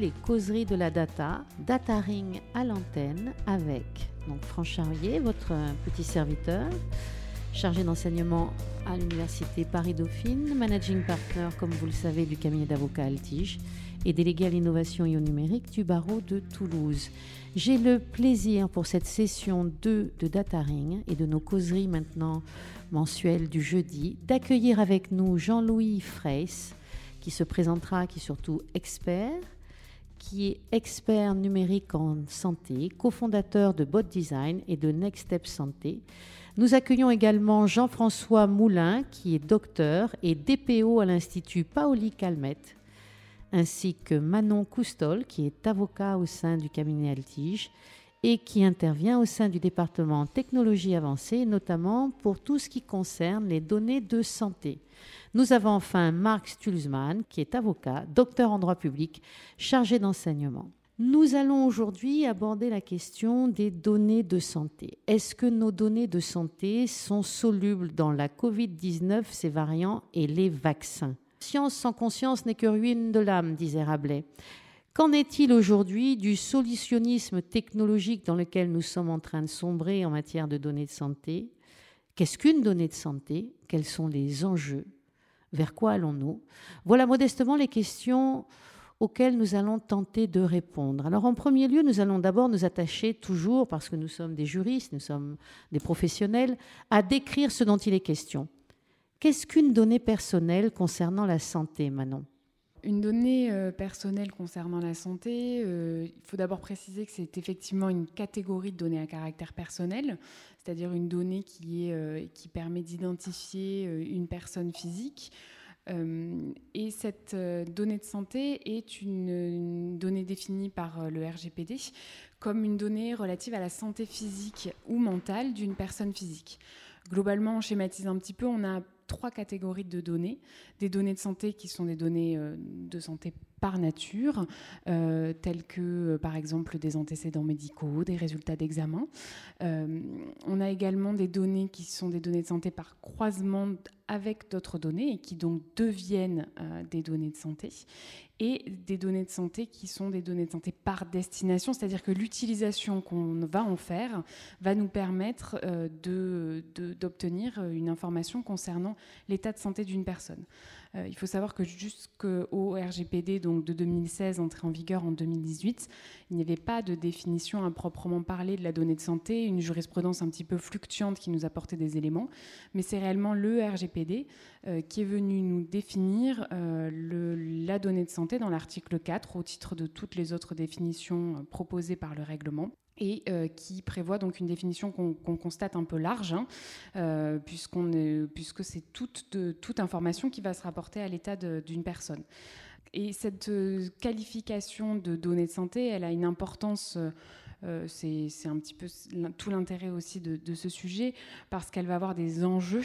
les causeries de la data, Data Ring à l'antenne avec donc Franck Charrier, votre petit serviteur, chargé d'enseignement à l'Université Paris-Dauphine, managing partner, comme vous le savez, du cabinet d'avocats Altige et délégué à l'innovation et au numérique du barreau de Toulouse. J'ai le plaisir pour cette session 2 de Data Ring et de nos causeries maintenant mensuelles du jeudi d'accueillir avec nous Jean-Louis Freys qui se présentera, qui est surtout expert, qui est expert numérique en santé, cofondateur de Bot Design et de Next Step Santé. Nous accueillons également Jean-François Moulin, qui est docteur et DPO à l'Institut Paoli Calmette, ainsi que Manon Coustol, qui est avocat au sein du cabinet Altige et qui intervient au sein du département technologie avancée, notamment pour tout ce qui concerne les données de santé. Nous avons enfin Marc Stulzmann, qui est avocat, docteur en droit public, chargé d'enseignement. Nous allons aujourd'hui aborder la question des données de santé. Est-ce que nos données de santé sont solubles dans la Covid-19, ses variants et les vaccins? Science sans conscience n'est que ruine de l'âme, disait Rabelais. Qu'en est-il aujourd'hui du solutionnisme technologique dans lequel nous sommes en train de sombrer en matière de données de santé? Qu'est-ce qu'une donnée de santé? Quels sont les enjeux? Vers quoi allons-nous? Voilà modestement les questions auxquelles nous allons tenter de répondre. Alors en premier lieu, nous allons d'abord nous attacher toujours, parce que nous sommes des juristes, nous sommes des professionnels, à décrire ce dont il est question. Qu'est-ce qu'une donnée personnelle concernant la santé, Manon? Une donnée euh, personnelle concernant la santé, euh, il faut d'abord préciser que c'est effectivement une catégorie de données à caractère personnel, c'est-à-dire une donnée qui, est, euh, qui permet d'identifier une personne physique. et cette donnée de santé est une, donnée définie par le RGPD comme une donnée relative à la santé physique ou mentale d'une personne physique. Globalement, on schématise un petit peu, on a trois catégories de données. Des données de santé qui sont des données euh, de santé par nature, euh, telles que euh, par exemple des antécédents médicaux, des résultats d'examen. on a également des données qui sont des données de santé par croisement avec d'autres données et qui donc deviennent des données de santé et des données de santé qui sont des données de santé par destination, c'est-à-dire que l'utilisation qu'on va en faire va nous permettre euh, d'obtenir une information concernant l'état de santé d'une personne. Euh, il faut savoir que jusqu'au RGPD de 2016, entré en vigueur en 2018, il n'y avait pas de définition à proprement parler de la donnée de santé, une jurisprudence un petit peu fluctuante qui nous apportait des éléments, mais c'est réellement le RGPD euh, qui est venu nous définir euh, la donnée de santé dans l'article 4 au titre de toutes les autres définitions proposées par le règlement et euh, qui prévoit donc une définition qu'on constate un peu large, hein, euh, puisque c'est toute, information qui va se rapporter à l'état d'une personne. Et cette euh, qualification de données de santé, elle a une importance, c'est un petit peu tout l'intérêt aussi de, ce sujet, parce qu'elle va avoir des enjeux.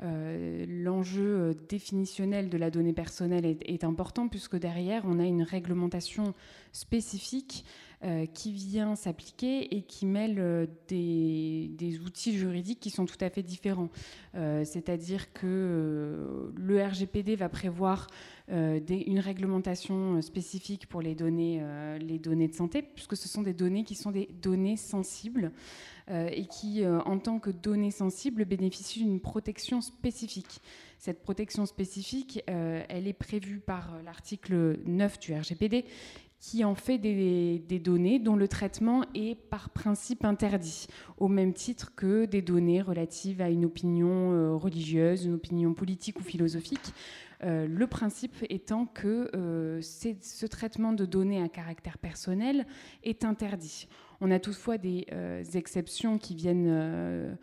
L'enjeu définitionnel de la donnée personnelle est, important puisque derrière, on a une réglementation spécifique euh, qui vient s'appliquer et qui mêle euh, des, outils juridiques qui sont tout à fait différents. Euh, c'est-à-dire que le RGPD va prévoir une réglementation spécifique pour les données, les données de santé, puisque ce sont des données qui sont des données sensibles et qui, en tant que données sensibles, bénéficient d'une protection spécifique. Cette protection spécifique, elle est prévue par l'article 9 du RGPD qui en fait des, données dont le traitement est par principe interdit, au même titre que des données relatives à une opinion euh, religieuse, une opinion politique ou philosophique. Euh, le principe étant que euh, ce traitement de données à caractère personnel est interdit. On a toutefois des exceptions qui viennent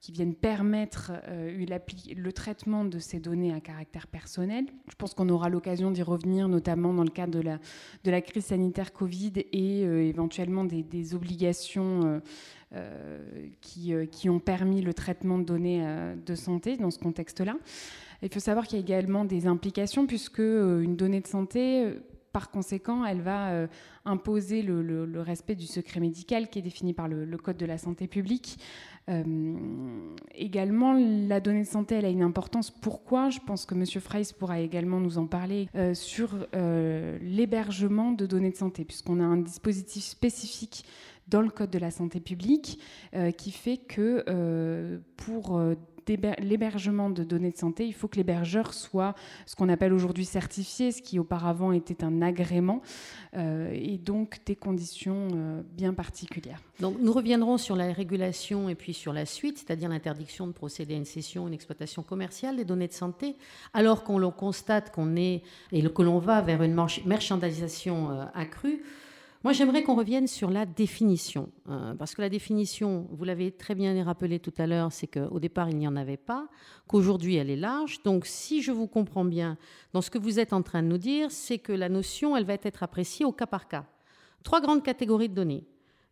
qui viennent permettre euh, le traitement de ces données à caractère personnel. Je pense qu'on aura l'occasion d'y revenir, notamment dans le cadre de la, crise sanitaire Covid et euh, éventuellement des, obligations euh, qui, ont permis le traitement de données de santé dans ce contexte-là. Il faut savoir qu'il y a également des implications puisque une donnée de santé par conséquent, elle va imposer le, respect du secret médical qui est défini par le, Code de la santé publique. Euh, également, la donnée de santé, elle a une importance. Pourquoi? Je pense que M. Freis pourra également nous en parler euh, sur l'hébergement de données de santé, puisqu'on a un dispositif spécifique dans le Code de la santé publique qui fait que pour l'hébergement de données de santé, il faut que l'hébergeur soit ce qu'on appelle aujourd'hui certifié, ce qui auparavant était un agrément, euh, et donc des conditions euh, bien particulières. Donc nous reviendrons sur la régulation et puis sur la suite, c'est-à-dire l'interdiction de procéder à une cession, une exploitation commerciale des données de santé, alors qu'on constate qu'on est et que l'on va vers une marchandisation euh, accrue. Moi, j'aimerais qu'on revienne sur la définition, euh, parce que la définition, vous l'avez très bien rappelé tout à l'heure, c'est qu'au départ, il n'y en avait pas, qu'aujourd'hui, elle est large. Donc, si je vous comprends bien, dans ce que vous êtes en train de nous dire, c'est que la notion, elle va être appréciée au cas par cas. Trois grandes catégories de données.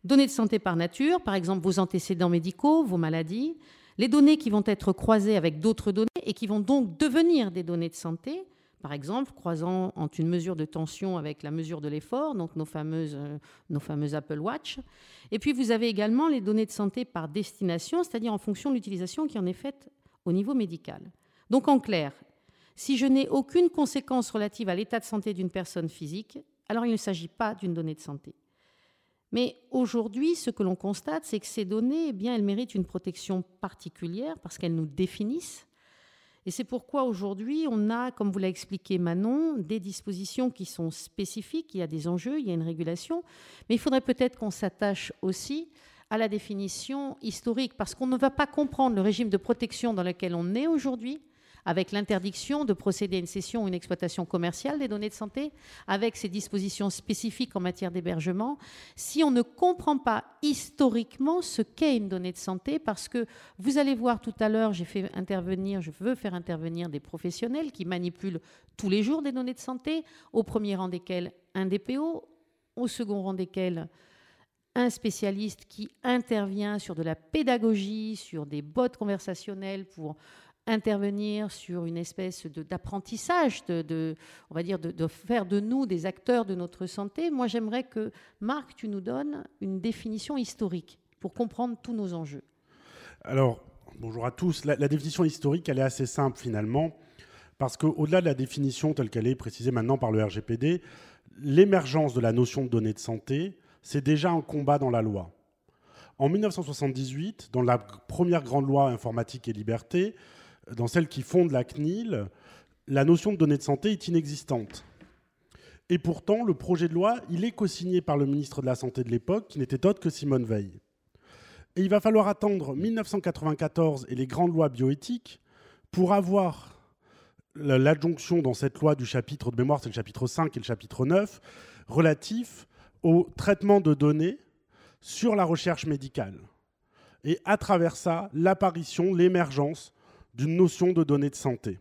Données de santé par nature, par exemple vos antécédents médicaux, vos maladies, les données qui vont être croisées avec d'autres données et qui vont donc devenir des données de santé, par exemple, croisant entre une mesure de tension avec la mesure de l'effort, donc nos fameuses, euh, nos fameuses Apple Watch. Et puis, vous avez également les données de santé par destination, c'est-à-dire en fonction de l'utilisation qui en est faite au niveau médical. Donc, en clair, si je n'ai aucune conséquence relative à l'état de santé d'une personne physique, alors il ne s'agit pas d'une donnée de santé. Mais aujourd'hui, ce que l'on constate, c'est que ces données, eh bien, elles méritent une protection particulière parce qu'elles nous définissent et c'est pourquoi aujourd'hui, on a, comme vous l'a expliqué Manon, des dispositions qui sont spécifiques, il y a des enjeux, il y a une régulation, mais il faudrait peut-être qu'on s'attache aussi à la définition historique, parce qu'on ne va pas comprendre le régime de protection dans lequel on est aujourd'hui avec l'interdiction de procéder à une cession ou une exploitation commerciale des données de santé, avec ces dispositions spécifiques en matière d'hébergement, si on ne comprend pas historiquement ce qu'est une donnée de santé, parce que vous allez voir tout à l'heure, j'ai fait intervenir, je veux faire intervenir des professionnels qui manipulent tous les jours des données de santé, au premier rang desquels un DPO, au second rang desquels un spécialiste qui intervient sur de la pédagogie, sur des bottes conversationnelles pour intervenir sur une espèce d'apprentissage, de, on va dire, de, faire de nous des acteurs de notre santé. Moi, j'aimerais que, Marc, tu nous donnes une définition historique pour comprendre tous nos enjeux. Alors, bonjour à tous. La, définition historique, elle est assez simple finalement, parce qu'au-delà de la définition telle qu'elle est précisée maintenant par le RGPD, l'émergence de la notion de données de santé, c'est déjà un combat dans la loi. En 1978, dans la première grande loi informatique et liberté, dans celle qui fonde la CNIL, la notion de données de santé est inexistante. Et pourtant, le projet de loi, il est co-signé par le ministre de la Santé de l'époque, qui n'était autre que Simone Veil. Et il va falloir attendre 1994 et les grandes lois bioéthiques pour avoir l'adjonction dans cette loi du chapitre de mémoire, c'est le chapitre 5 et le chapitre 9, relatif au traitement de données sur la recherche médicale. Et à travers ça, l'apparition, l'émergence d'une notion de données de santé.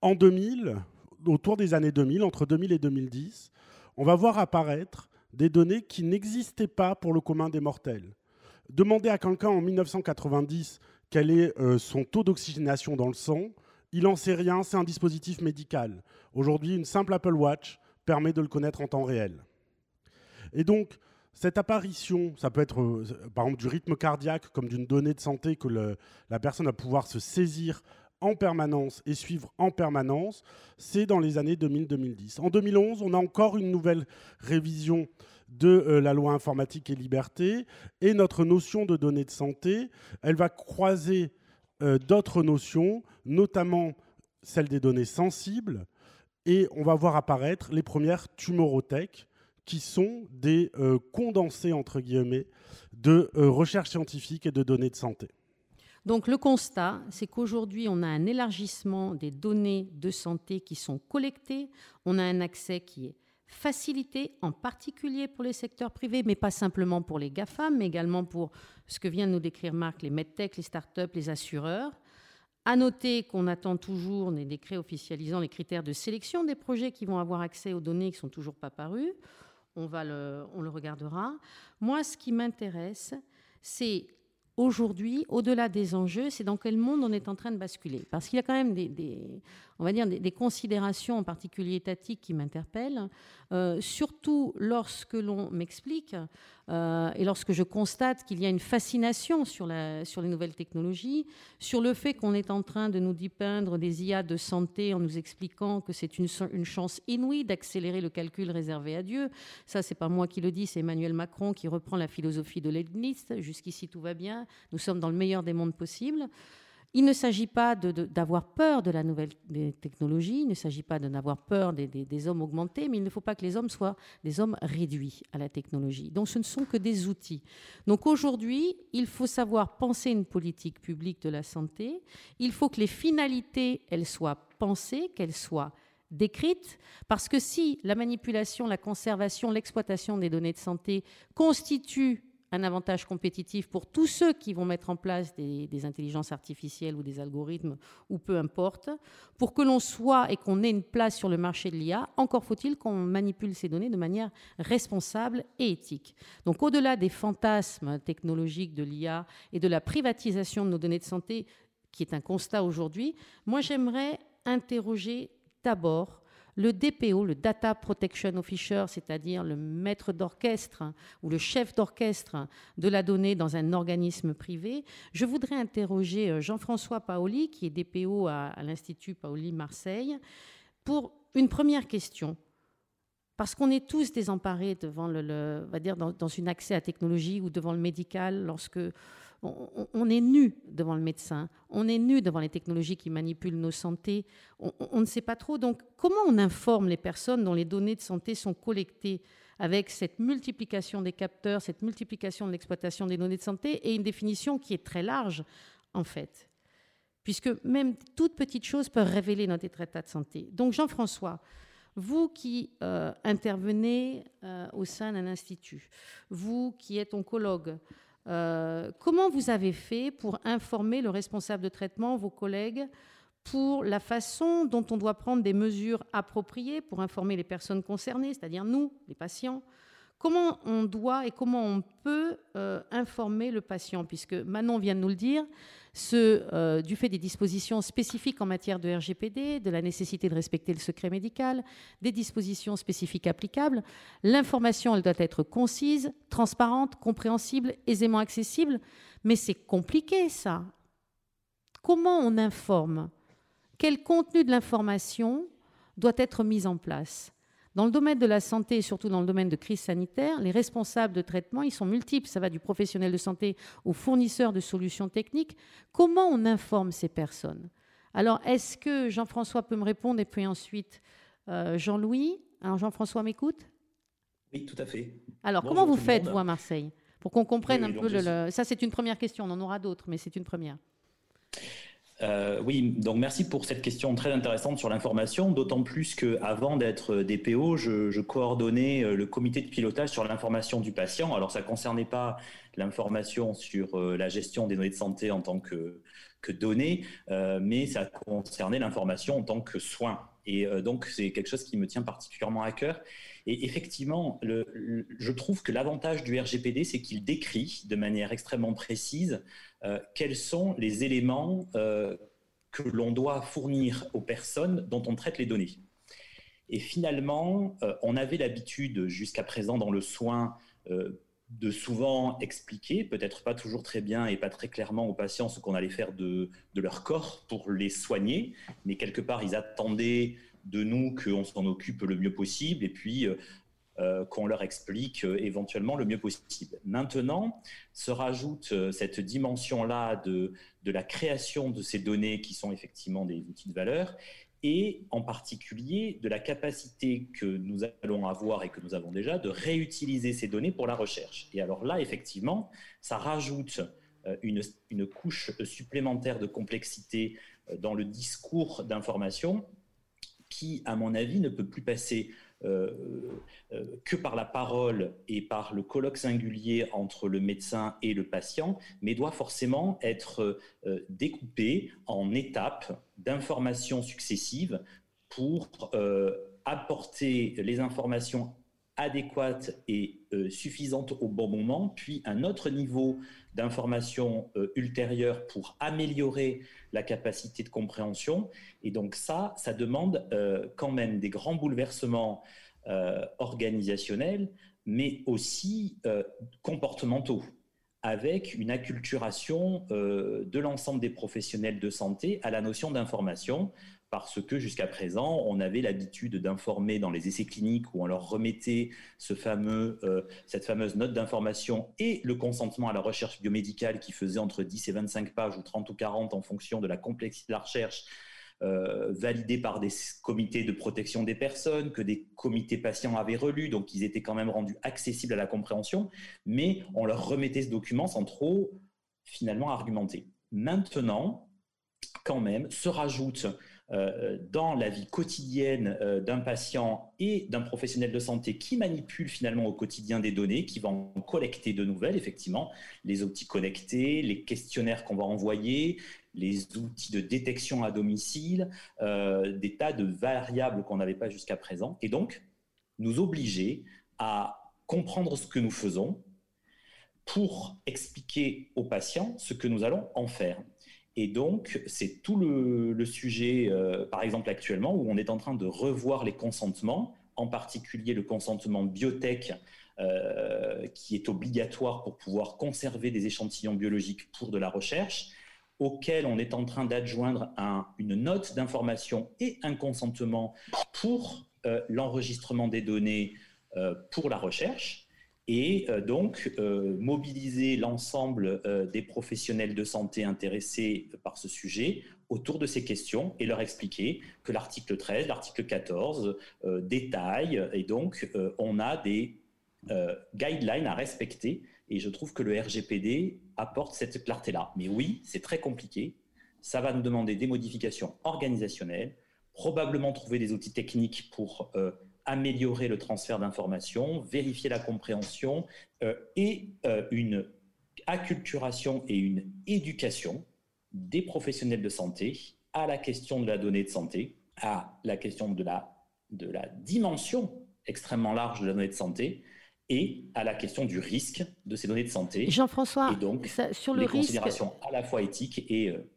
En 2000, autour des années 2000, entre 2000 et 2010, on va voir apparaître des données qui n'existaient pas pour le commun des mortels. Demandez à quelqu'un en 1990 quel est euh, son taux d'oxygénation dans le sang, il n'en sait rien, c'est un dispositif médical. Aujourd'hui, une simple Apple Watch permet de le connaître en temps réel. Et donc, cette apparition, ça peut être euh, par exemple du rythme cardiaque comme d'une donnée de santé que la personne va pouvoir se saisir en permanence et suivre en permanence, c'est dans les années 2000-2010. En 2011, on a encore une nouvelle révision de euh, la loi informatique et liberté, et notre notion de données de santé, elle va croiser euh, d'autres notions, notamment celle des données sensibles, et on va voir apparaître les premières tumorothèques, qui sont des euh, condensés, entre guillemets, de euh, recherche scientifique et de données de santé. Donc le constat, c'est qu'aujourd'hui, on a un élargissement des données de santé qui sont collectées, on a un accès qui est facilité, en particulier pour les secteurs privés, mais pas simplement pour les GAFAM, mais également pour ce que vient de nous décrire Marc, les medtech, les startups, les assureurs. À noter qu'on attend toujours des décrets officialisant les critères de sélection des projets qui vont avoir accès aux données qui ne sont toujours pas parus on, va le, on le regardera. Moi, ce qui m'intéresse, c'est aujourd'hui, au-delà des enjeux, c'est dans quel monde on est en train de basculer. Parce qu'il y a quand même des, on va dire, des, considérations, en particulier étatiques, qui m'interpellent, euh, surtout lorsque l'on m'explique euh, et lorsque je constate qu'il y a une fascination sur, les nouvelles technologies, sur le fait qu'on est en train de nous dépeindre des IA de santé en nous expliquant que c'est une, une, chance inouïe d'accélérer le calcul réservé à Dieu. Ça, c'est pas moi qui le dis, c'est Emmanuel Macron qui reprend la philosophie de Leibniz. Jusqu'ici, tout va bien. Nous sommes dans le meilleur des mondes possibles. Il ne s'agit pas d'avoir peur de la nouvelle technologie, il ne s'agit pas de n'avoir peur des, hommes augmentés, mais il ne faut pas que les hommes soient des hommes réduits à la technologie. Donc ce ne sont que des outils. Donc aujourd'hui, il faut savoir penser une politique publique de la santé, il faut que les finalités, elles soient pensées, qu'elles soient décrites, parce que si la manipulation, la conservation, l'exploitation des données de santé constituent un avantage compétitif pour tous ceux qui vont mettre en place des, intelligences artificielles ou des algorithmes, ou peu importe, pour que l'on soit et qu'on ait une place sur le marché de l'IA, encore faut-il qu'on manipule ces données de manière responsable et éthique. Donc au-delà des fantasmes technologiques de l'IA et de la privatisation de nos données de santé, qui est un constat aujourd'hui, moi j'aimerais interroger d'abord le DPO, le Data Protection Officer, c'est-à-dire le maître d'orchestre ou le chef d'orchestre de la donnée dans un organisme privé, je voudrais interroger euh, Jean-François Paoli, qui est DPO à, l'Institut Paoli Marseille, pour une première question. Parce qu'on est tous désemparés devant le, va dire dans, dans une accès à technologie ou devant le médical lorsque on, est nu devant le médecin, on est nu devant les technologies qui manipulent nos santé, on, ne sait pas trop. Donc, comment on informe les personnes dont les données de santé sont collectées avec cette multiplication des capteurs, cette multiplication de l'exploitation des données de santé et une définition qui est très large, en fait? Puisque même toutes petites choses peuvent révéler notre état de santé. Donc, Jean-François, vous qui euh, intervenez euh, au sein d'un institut, vous qui êtes oncologue, euh, comment vous avez fait pour informer le responsable de traitement, vos collègues, pour la façon dont on doit prendre des mesures appropriées pour informer les personnes concernées, c'est-à-dire nous, les patients, comment on doit et comment on peut euh, informer le patient, puisque Manon vient de nous le dire, euh, du fait des dispositions spécifiques en matière de RGPD, de la nécessité de respecter le secret médical, des dispositions spécifiques applicables, l'information, doit être concise, transparente, compréhensible, aisément accessible, mais c'est compliqué ça. Comment on informe? Quel contenu de l'information doit être mis en place? Dans le domaine de la santé et surtout dans le domaine de crise sanitaire, les responsables de traitement, ils sont multiples. Ça va du professionnel de santé au fournisseur de solutions techniques. Comment on informe ces personnes? Alors, est-ce que Jean-François peut me répondre et puis ensuite euh, Jean-Louis? Alors, Jean-François m'écoute? Oui, tout à fait. Alors, comment vous faites, vous, à Marseille? Pour qu'on comprenne un peu le... Ça, c'est une première question. On en aura d'autres, mais c'est une première. Euh, oui, donc merci pour cette question très intéressante sur l'information, d'autant plus qu'avant d'être DPO, je, je, coordonnais euh, le comité de pilotage sur l'information du patient. Alors ça ne concernait pas l'information sur euh, la gestion des données de santé en tant que, que données, mais ça concernait l'information en tant que soin. Et donc c'est quelque chose qui me tient particulièrement à cœur. Et effectivement, je trouve que l'avantage du RGPD, c'est qu'il décrit de manière extrêmement précise euh, quels sont les éléments euh, que l'on doit fournir aux personnes dont on traite les données. Et finalement, euh, on avait l'habitude jusqu'à présent dans le soin de souvent expliquer, peut-être pas toujours très bien et pas très clairement aux patients ce qu'on allait faire de, leur corps pour les soigner, mais quelque part ils attendaient de nous qu'on s'en occupe le mieux possible et puis euh, qu'on leur explique euh, éventuellement le mieux possible. Maintenant, se rajoute euh, cette dimension-là de la création de ces données qui sont effectivement des outils de valeur et en particulier de la capacité que nous allons avoir et que nous avons déjà de réutiliser ces données pour la recherche. Et alors là, effectivement, ça rajoute une, une couche supplémentaire de complexité dans le discours d'information qui, à mon avis, ne peut plus passer euh, euh, que par la parole et par le colloque singulier entre le médecin et le patient, mais doit forcément être euh, découpé en étapes d'informations successives pour apporter les informations adéquate et euh, suffisante au bon moment, puis un autre niveau d'information euh, ultérieure pour améliorer la capacité de compréhension. Et donc ça, ça demande euh, quand même des grands bouleversements organisationnels, mais aussi comportementaux avec une acculturation de l'ensemble des professionnels de santé à la notion d'information, parce que jusqu'à présent, on avait l'habitude d'informer dans les essais cliniques où on leur remettait euh, cette fameuse note d'information et le consentement à la recherche biomédicale qui faisait entre 10 et 25 pages ou 30 ou 40 en fonction de la complexité de la recherche, euh, validée par des comités de protection des personnes, que des comités patients avaient relus, donc ils étaient quand même rendus accessibles à la compréhension, mais on leur remettait ce document sans trop finalement argumenter. Maintenant, quand même, se rajoute dans la vie quotidienne euh, d'un patient et d'un professionnel de santé qui manipule finalement au quotidien des données, qui va en collecter de nouvelles, effectivement, les outils connectés, les questionnaires qu'on va envoyer, les outils de détection à domicile, euh, des tas de variables qu'on n'avait pas jusqu'à présent, et donc nous obliger à comprendre ce que nous faisons pour expliquer aux patients ce que nous allons en faire. Et donc, c'est tout le, sujet, euh, par exemple actuellement, où on est en train de revoir les consentements, en particulier le consentement biotech, euh, qui est obligatoire pour pouvoir conserver des échantillons biologiques pour de la recherche, auquel on est en train d'adjoindre une note d'information et un consentement pour euh, l'enregistrement des données pour la recherche et euh, donc euh, mobiliser l'ensemble euh, des professionnels de santé intéressés par ce sujet autour de ces questions et leur expliquer que l'article 13, l'article 14 détaillent et donc on a des guidelines à respecter et je trouve que le RGPD apporte cette clarté-là. Mais oui, c'est très compliqué, ça va nous demander des modifications organisationnelles, probablement trouver des outils techniques pour améliorer le transfert d'informations, vérifier la compréhension euh, et euh, une acculturation et une éducation des professionnels de santé à la question de la donnée de santé, à la question de la, de la dimension extrêmement large de la donnée de santé et à la question du risque de ces données de santé. Jean-François, et donc sur le les considérations à la fois éthiques et euh,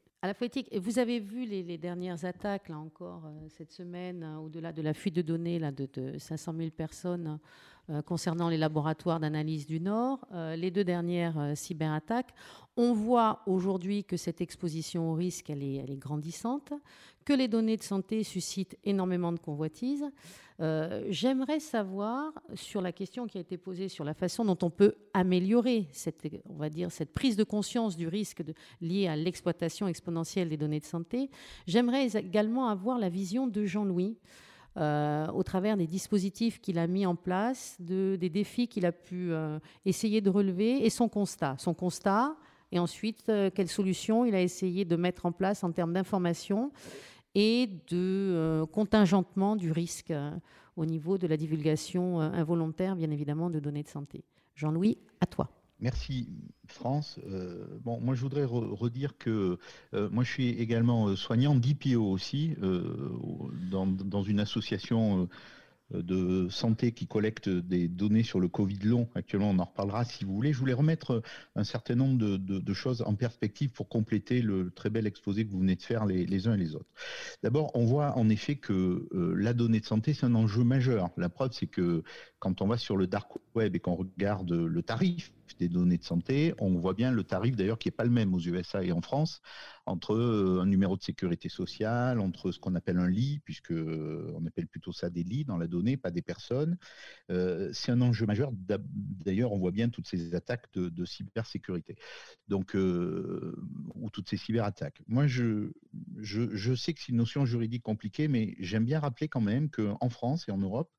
vous avez vu les, dernières attaques, là encore, euh, cette semaine, hein, au-delà de la fuite de données de, 500 000 personnes euh, concernant les laboratoires d'analyse du Nord, euh, les deux dernières cyberattaques. On voit aujourd'hui que cette exposition au risque, elle est grandissante, que les données de santé suscitent énormément de convoitises. Euh, j'aimerais savoir sur la question qui a été posée sur la façon dont on peut améliorer cette, on va dire, cette prise de conscience du risque lié à l'exploitation exponentielle des données de santé. J'aimerais également avoir la vision de Jean-Louis. Euh, au travers des dispositifs qu'il a mis en place, de, des défis qu'il a pu euh, essayer de relever et son constat. Son constat, et ensuite quelles solutions il a essayé de mettre en place en termes d'information et de euh, contingentement du risque euh, au niveau de la divulgation euh, involontaire, bien évidemment, de données de santé. Jean-Louis, à toi. Merci France. bon, moi je voudrais redire que moi je suis également soignant d'IPO aussi dans, une association de santé qui collecte des données sur le Covid long. Actuellement, on en reparlera si vous voulez. Je voulais remettre euh, un certain nombre de, choses en perspective pour compléter le très bel exposé que vous venez de faire les, uns et les autres. D'abord, on voit en effet que euh, la donnée de santé, c'est un enjeu majeur. La preuve, c'est que quand on va sur le dark web et qu'on regarde le tarif des données de santé, on voit bien le tarif d'ailleurs qui n'est pas le même aux USA et en France entre euh, un numéro de sécurité sociale, entre ce qu'on appelle un lit, puisque euh, on appelle plutôt ça des lits dans la donnée, pas des personnes. Euh, c'est un enjeu majeur. D'ailleurs, on voit bien toutes ces attaques de, cybersécurité, donc ou toutes ces cyberattaques. Moi, je, je, je sais que c'est une notion juridique compliquée, mais j'aime bien rappeler quand même qu'en France et en Europe,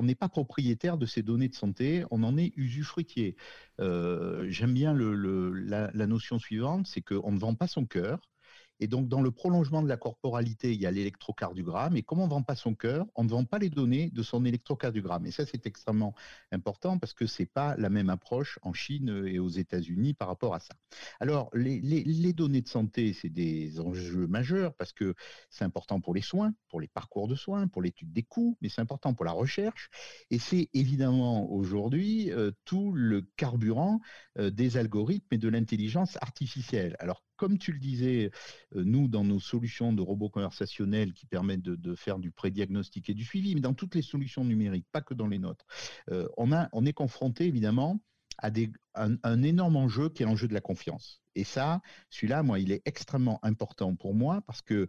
on n'est pas propriétaire de ces données de santé, on en est usufruitier. J'aime bien la, la, notion suivante, c'est qu'on ne vend pas son cœur, Et donc, dans le prolongement de la corporalité, il y a l'électrocardiogramme. Et comme on ne vend pas son cœur, on ne vend pas les données de son électrocardiogramme. Et ça, c'est extrêmement important parce que ce n'est pas la même approche en Chine et aux États-Unis par rapport à ça. Alors, les, données de santé, c'est des enjeux majeurs parce que c'est important pour les soins, pour les parcours de soins, pour l'étude des coûts, mais c'est important pour la recherche. Et c'est évidemment aujourd'hui euh, tout le carburant euh, des algorithmes et de l'intelligence artificielle. Alors, comme tu le disais, euh, nous, dans nos solutions de robots conversationnels qui permettent de, faire du prédiagnostic et du suivi, mais dans toutes les solutions numériques, pas que dans les nôtres, on, a, on est confronté évidemment à un, énorme enjeu qui est l'enjeu de la confiance. Et ça, celui-là, moi, il est extrêmement important pour moi parce que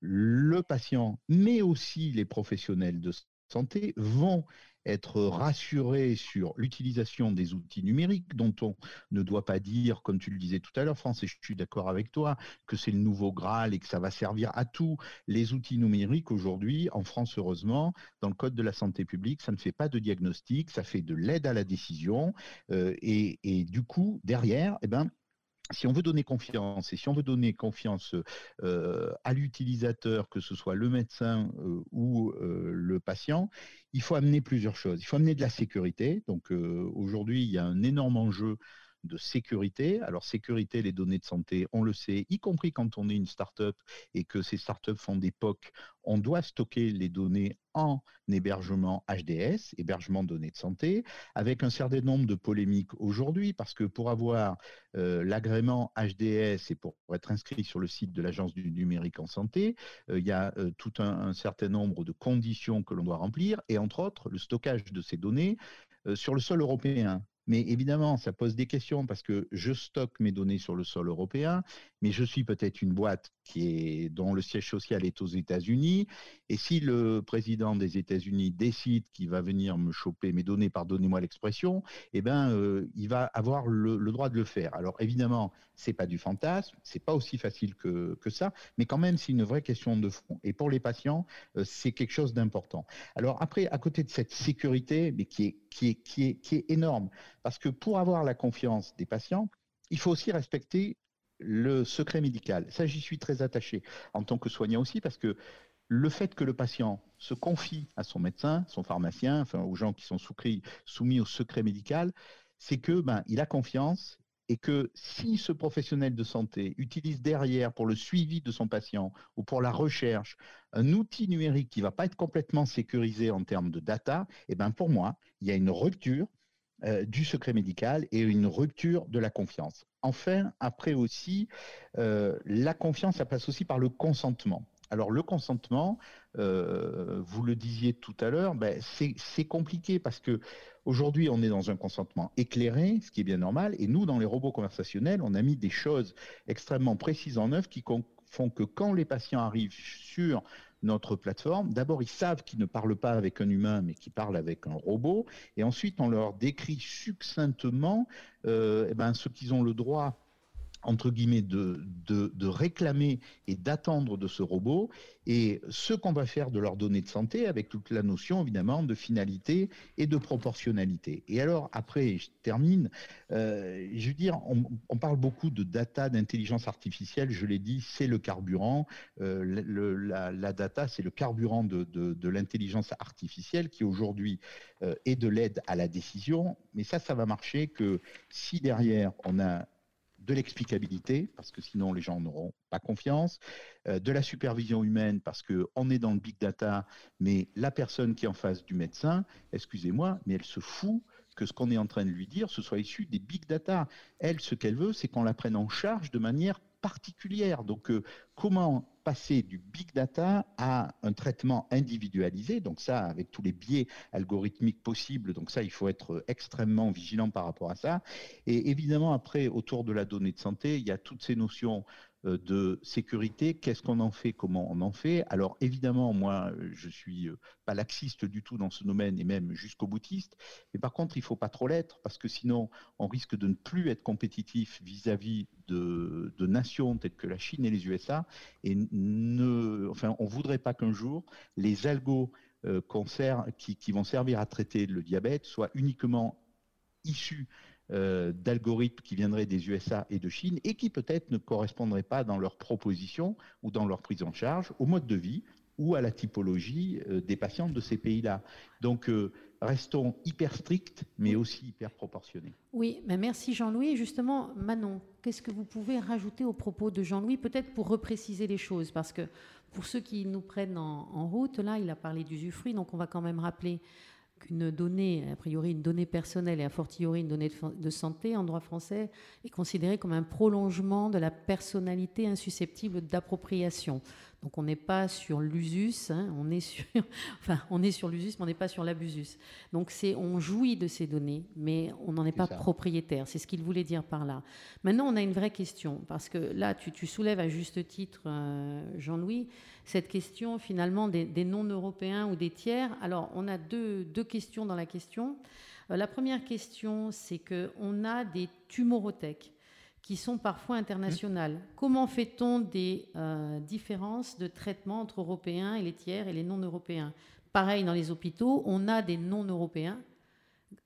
le patient, mais aussi les professionnels de santé vont être rassurés sur l'utilisation des outils numériques dont on ne doit pas dire, comme tu le disais tout à l'heure, France, et je suis d'accord avec toi, que c'est le nouveau Graal et que ça va servir à tout. Les outils numériques aujourd'hui, en France, heureusement, dans le Code de la santé publique, ça ne fait pas de diagnostic, ça fait de l'aide à la décision. Euh, et, et, du coup, derrière, eh ben, si on veut donner confiance et si on veut donner confiance euh, à l'utilisateur, que ce soit le médecin euh, ou euh, le patient, il faut amener plusieurs choses. Il faut amener de la sécurité. Donc aujourd'hui, il y a un énorme enjeu de sécurité. Alors sécurité, les données de santé, on le sait, y compris quand on est une start-up et que ces start-up font des POC, on doit stocker les données en hébergement HDS, hébergement données de santé, avec un certain nombre de polémiques aujourd'hui, parce que pour avoir euh, l'agrément HDS et pour être inscrit sur le site de l'Agence du numérique en santé, euh, il y a euh, tout un, certain nombre de conditions que l'on doit remplir, et entre autres le stockage de ces données sur le sol européen. Mais évidemment, ça pose des questions parce que je stocke mes données sur le sol européen, mais je suis peut-être une boîte qui est, dont le siège social est aux États-Unis. Et si le président des États-Unis décide qu'il va venir me choper mes données, pardonnez-moi l'expression, eh ben, euh, il va avoir le, droit de le faire. Alors évidemment, c'est pas du fantasme, c'est pas aussi facile que, que ça, mais quand même, c'est une vraie question de fond. Et pour les patients, euh, c'est quelque chose d'important. Alors après, à côté de cette sécurité, mais qui est, qui est, qui est, qui est énorme, parce que pour avoir la confiance des patients, il faut aussi respecter le secret médical. Ça, j'y suis très attaché en tant que soignant aussi, parce que le fait que le patient se confie à son médecin, son pharmacien, enfin aux gens qui sont soumis au secret médical, c'est que ben, il a confiance et que si ce professionnel de santé utilise derrière pour le suivi de son patient ou pour la recherche un outil numérique qui ne va pas être complètement sécurisé en termes de data, et eh ben pour moi, il y a une rupture euh, du secret médical et une rupture de la confiance. Enfin, après aussi, euh, la confiance, ça passe aussi par le consentement. Alors le consentement, euh, vous le disiez tout à l'heure, ben, c'est compliqué parce que aujourd'hui on est dans un consentement éclairé, ce qui est bien normal, et nous dans les robots conversationnels, on a mis des choses extrêmement précises en œuvre qui font que quand les patients arrivent sur notre plateforme, d'abord ils savent qu'ils ne parlent pas avec un humain, mais qu'ils parlent avec un robot, et ensuite on leur décrit succinctement euh, eh ben, ce qu'ils ont le droit entre guillemets, de, de, réclamer et d'attendre de ce robot, et ce qu'on va faire de leurs données de santé, avec toute la notion, évidemment, de finalité et de proportionnalité. Et alors, après, je termine, euh, je veux dire, on, parle beaucoup de data, d'intelligence artificielle, je l'ai dit, c'est le carburant. Euh, la, data, c'est le carburant de, de l'intelligence artificielle qui, aujourd'hui, euh, est de l'aide à la décision. Mais ça, ça va marcher que si derrière, on a de l'explicabilité, parce que sinon les gens n'auront pas confiance, euh, de la supervision humaine, parce qu'on est dans le big data, mais la personne qui est en face du médecin, excusez-moi, mais elle se fout que ce qu'on est en train de lui dire, ce soit issu des big data. Elle, ce qu'elle veut, c'est qu'on la prenne en charge de manière particulière. Donc, euh, comment passer du big data à un traitement individualisé, donc ça, avec tous les biais algorithmiques possibles, donc ça, il faut être extrêmement vigilant par rapport à ça. Et évidemment, après, autour de la donnée de santé, il y a toutes ces notions de sécurité, qu'est-ce qu'on en fait, comment on en fait? Alors évidemment, moi, je suis euh, pas laxiste du tout dans ce domaine et même jusqu'au boutiste, mais par contre, il faut pas trop l'être parce que sinon, on risque de ne plus être compétitif vis-à-vis de, nations telles que la Chine et les USA et ne, enfin, on voudrait pas qu'un jour les algos euh, qui vont servir à traiter le diabète soient uniquement issus d'algorithmes qui viendraient des USA et de Chine et qui peut-être ne correspondraient pas dans leur proposition ou dans leur prise en charge au mode de vie ou à la typologie des patients de ces pays-là. Donc, restons hyper stricts, mais aussi hyper proportionnés. Oui, mais merci Jean-Louis. Justement, Manon, qu'est-ce que vous pouvez rajouter aux propos de Jean-Louis, peut-être pour repréciser les choses? Parce que pour ceux qui nous prennent en, route, là, il a parlé d'usufruit, donc on va quand même rappeler qu'une donnée, a priori une donnée personnelle et a fortiori une donnée de santé en droit français est considérée comme un prolongement de la personnalité insusceptible d'appropriation. Donc on n'est pas sur l'usus, hein, on est sur, enfin on est sur l'usus, mais on n'est pas sur l'abusus. Donc c'est, on jouit de ces données, mais on n'en est, pas propriétaire. C'est ce qu'il voulait dire par là. Maintenant, on a une vraie question parce que là, tu, soulèves à juste titre, euh, Jean-Louis, cette question finalement des, non-européens ou des tiers. Alors on a deux, deux questions dans la question. Euh, la première question, c'est que on a des tumorothèques qui sont parfois internationales. Comment fait-on des euh, différences de traitement entre Européens et les tiers et les non-Européens? Pareil dans les hôpitaux, on a des non-Européens,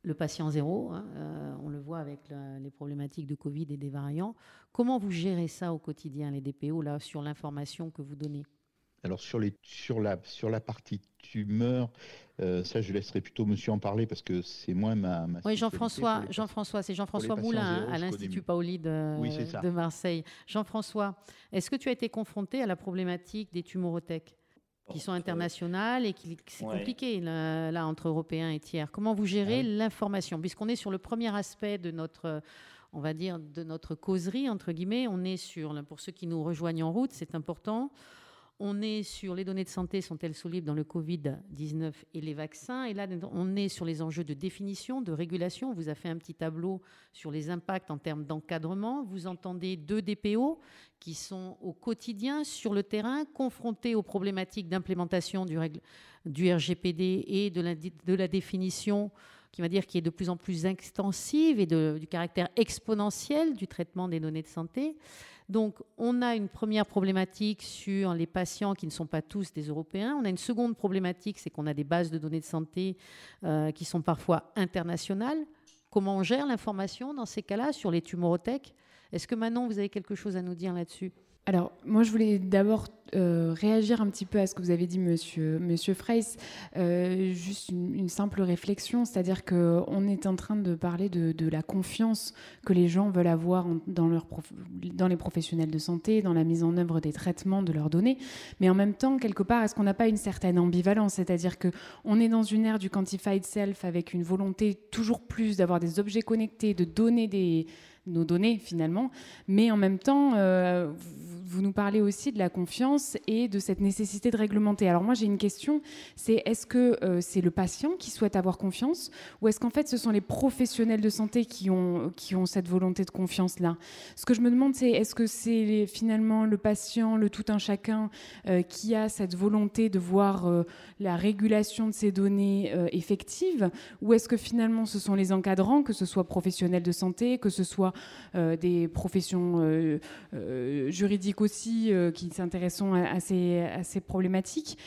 le patient zéro, hein, euh, on le voit avec les problématiques de Covid et des variants. Comment vous gérez ça au quotidien, les DPO, là, sur l'information que vous donnez? Alors sur, les, sur, la, sur la partie tumeur, euh, ça je laisserai plutôt monsieur en parler parce que c'est moins ma... oui, Jean-François, Jean-François, c'est Jean-François Moulin hein, à l'Institut Paoli de, de Marseille. Jean-François, est-ce que tu as été confronté à la problématique des tumorothèques qui sont internationales et qui c'est compliqué là, entre Européens et tiers. Comment vous gérez ah l'information? Puisqu'on est sur le premier aspect de notre on va dire, de notre causerie, entre guillemets. On est sur, pour ceux qui nous rejoignent en route, c'est important, on est sur les données de santé, sont-elles solides dans le Covid-19 et les vaccins? Et là, on est sur les enjeux de définition, de régulation. On vous a fait un petit tableau sur les impacts en termes d'encadrement. Vous entendez deux DPO qui sont au quotidien sur le terrain, confrontés aux problématiques d'implémentation du, RGPD et de la définition qui va dire qui est de plus en plus extensive et du caractère exponentiel du traitement des données de santé. Donc, on a une première problématique sur les patients qui ne sont pas tous des Européens. On a une seconde problématique, c'est qu'on a des bases de données de santé euh, qui sont parfois internationales. Comment on gère l'information dans ces cas-là sur les tumorothèques Est-ce que Manon, vous avez quelque chose à nous dire là-dessus? Alors, moi, je voulais d'abord euh, réagir un petit peu à ce que vous avez dit, monsieur, monsieur. Euh, juste une, simple réflexion, c'est-à-dire qu'on est en train de parler de, la confiance que les gens veulent avoir dans, dans les professionnels de santé, dans la mise en œuvre des traitements de leurs données. Mais en même temps, quelque part, est-ce qu'on n'a pas une certaine ambivalence? C'est-à-dire qu'on est dans une ère du quantified self avec une volonté toujours plus d'avoir des objets connectés, de donner des nos données finalement. Mais en même temps, euh, vous nous parlez aussi de la confiance et de cette nécessité de réglementer. Alors moi j'ai une question, c'est est-ce que euh, c'est le patient qui souhaite avoir confiance ou est-ce qu'en fait ce sont les professionnels de santé qui ont, qui ont cette volonté de confiance-là? Ce que je me demande c'est est-ce que c'est finalement le patient, le tout un chacun euh, qui a cette volonté de voir la régulation de ces données effectives ou est-ce que finalement ce sont les encadrants, que ce soit professionnels de santé, que ce soit euh, des professions euh, euh, juridiques aussi qui s'intéressent à, ces, à, ces, problématiques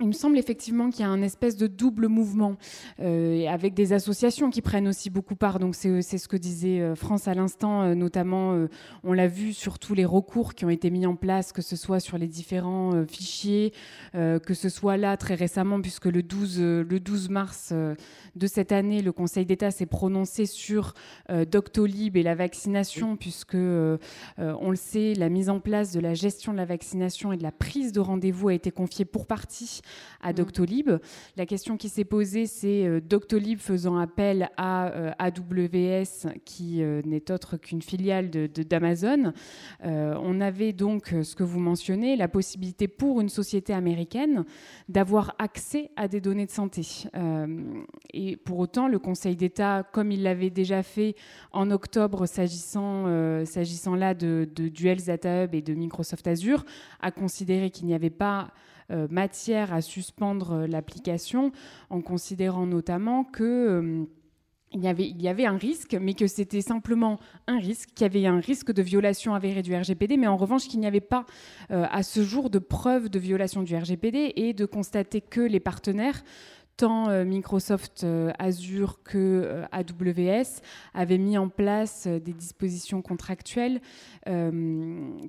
il me semble effectivement qu'il y a un espèce de double mouvement euh, avec des associations qui prennent aussi beaucoup part. Donc c'est ce que disait euh, France à l'instant, euh, notamment on l'a vu sur tous les recours qui ont été mis en place, que ce soit sur les différents fichiers, que ce soit là très récemment, puisque le 12, le 12 mars de cette année, le Conseil d'État s'est prononcé sur Doctolib et la vaccination, puisque on le sait, la mise en place de la gestion de la vaccination et de la prise de rendez-vous a été confiée pour partie à mm. Doctolib. La question qui s'est posée, c'est euh, Doctolib faisant appel à euh, AWS, qui euh, n'est autre qu'une filiale d'Amazon. on avait donc, ce que vous mentionnez, la possibilité pour une société américaine d'avoir accès à des données de santé. et pour autant, le Conseil d'État, comme il l'avait déjà fait en octobre s'agissant s'agissant là de, de Data Hub et de Microsoft Azure, a considéré qu'il n'y avait pas matière à suspendre euh, l'application en considérant notamment que euh, il y, avait, il y, avait, un risque, mais que c'était simplement un risque, qu'il y avait un risque de violation avérée du RGPD, mais en revanche qu'il n'y avait pas à ce jour de preuve de violation du RGPD et de constater que les partenaires tant Microsoft Azure que AWS avaient mis en place des dispositions contractuelles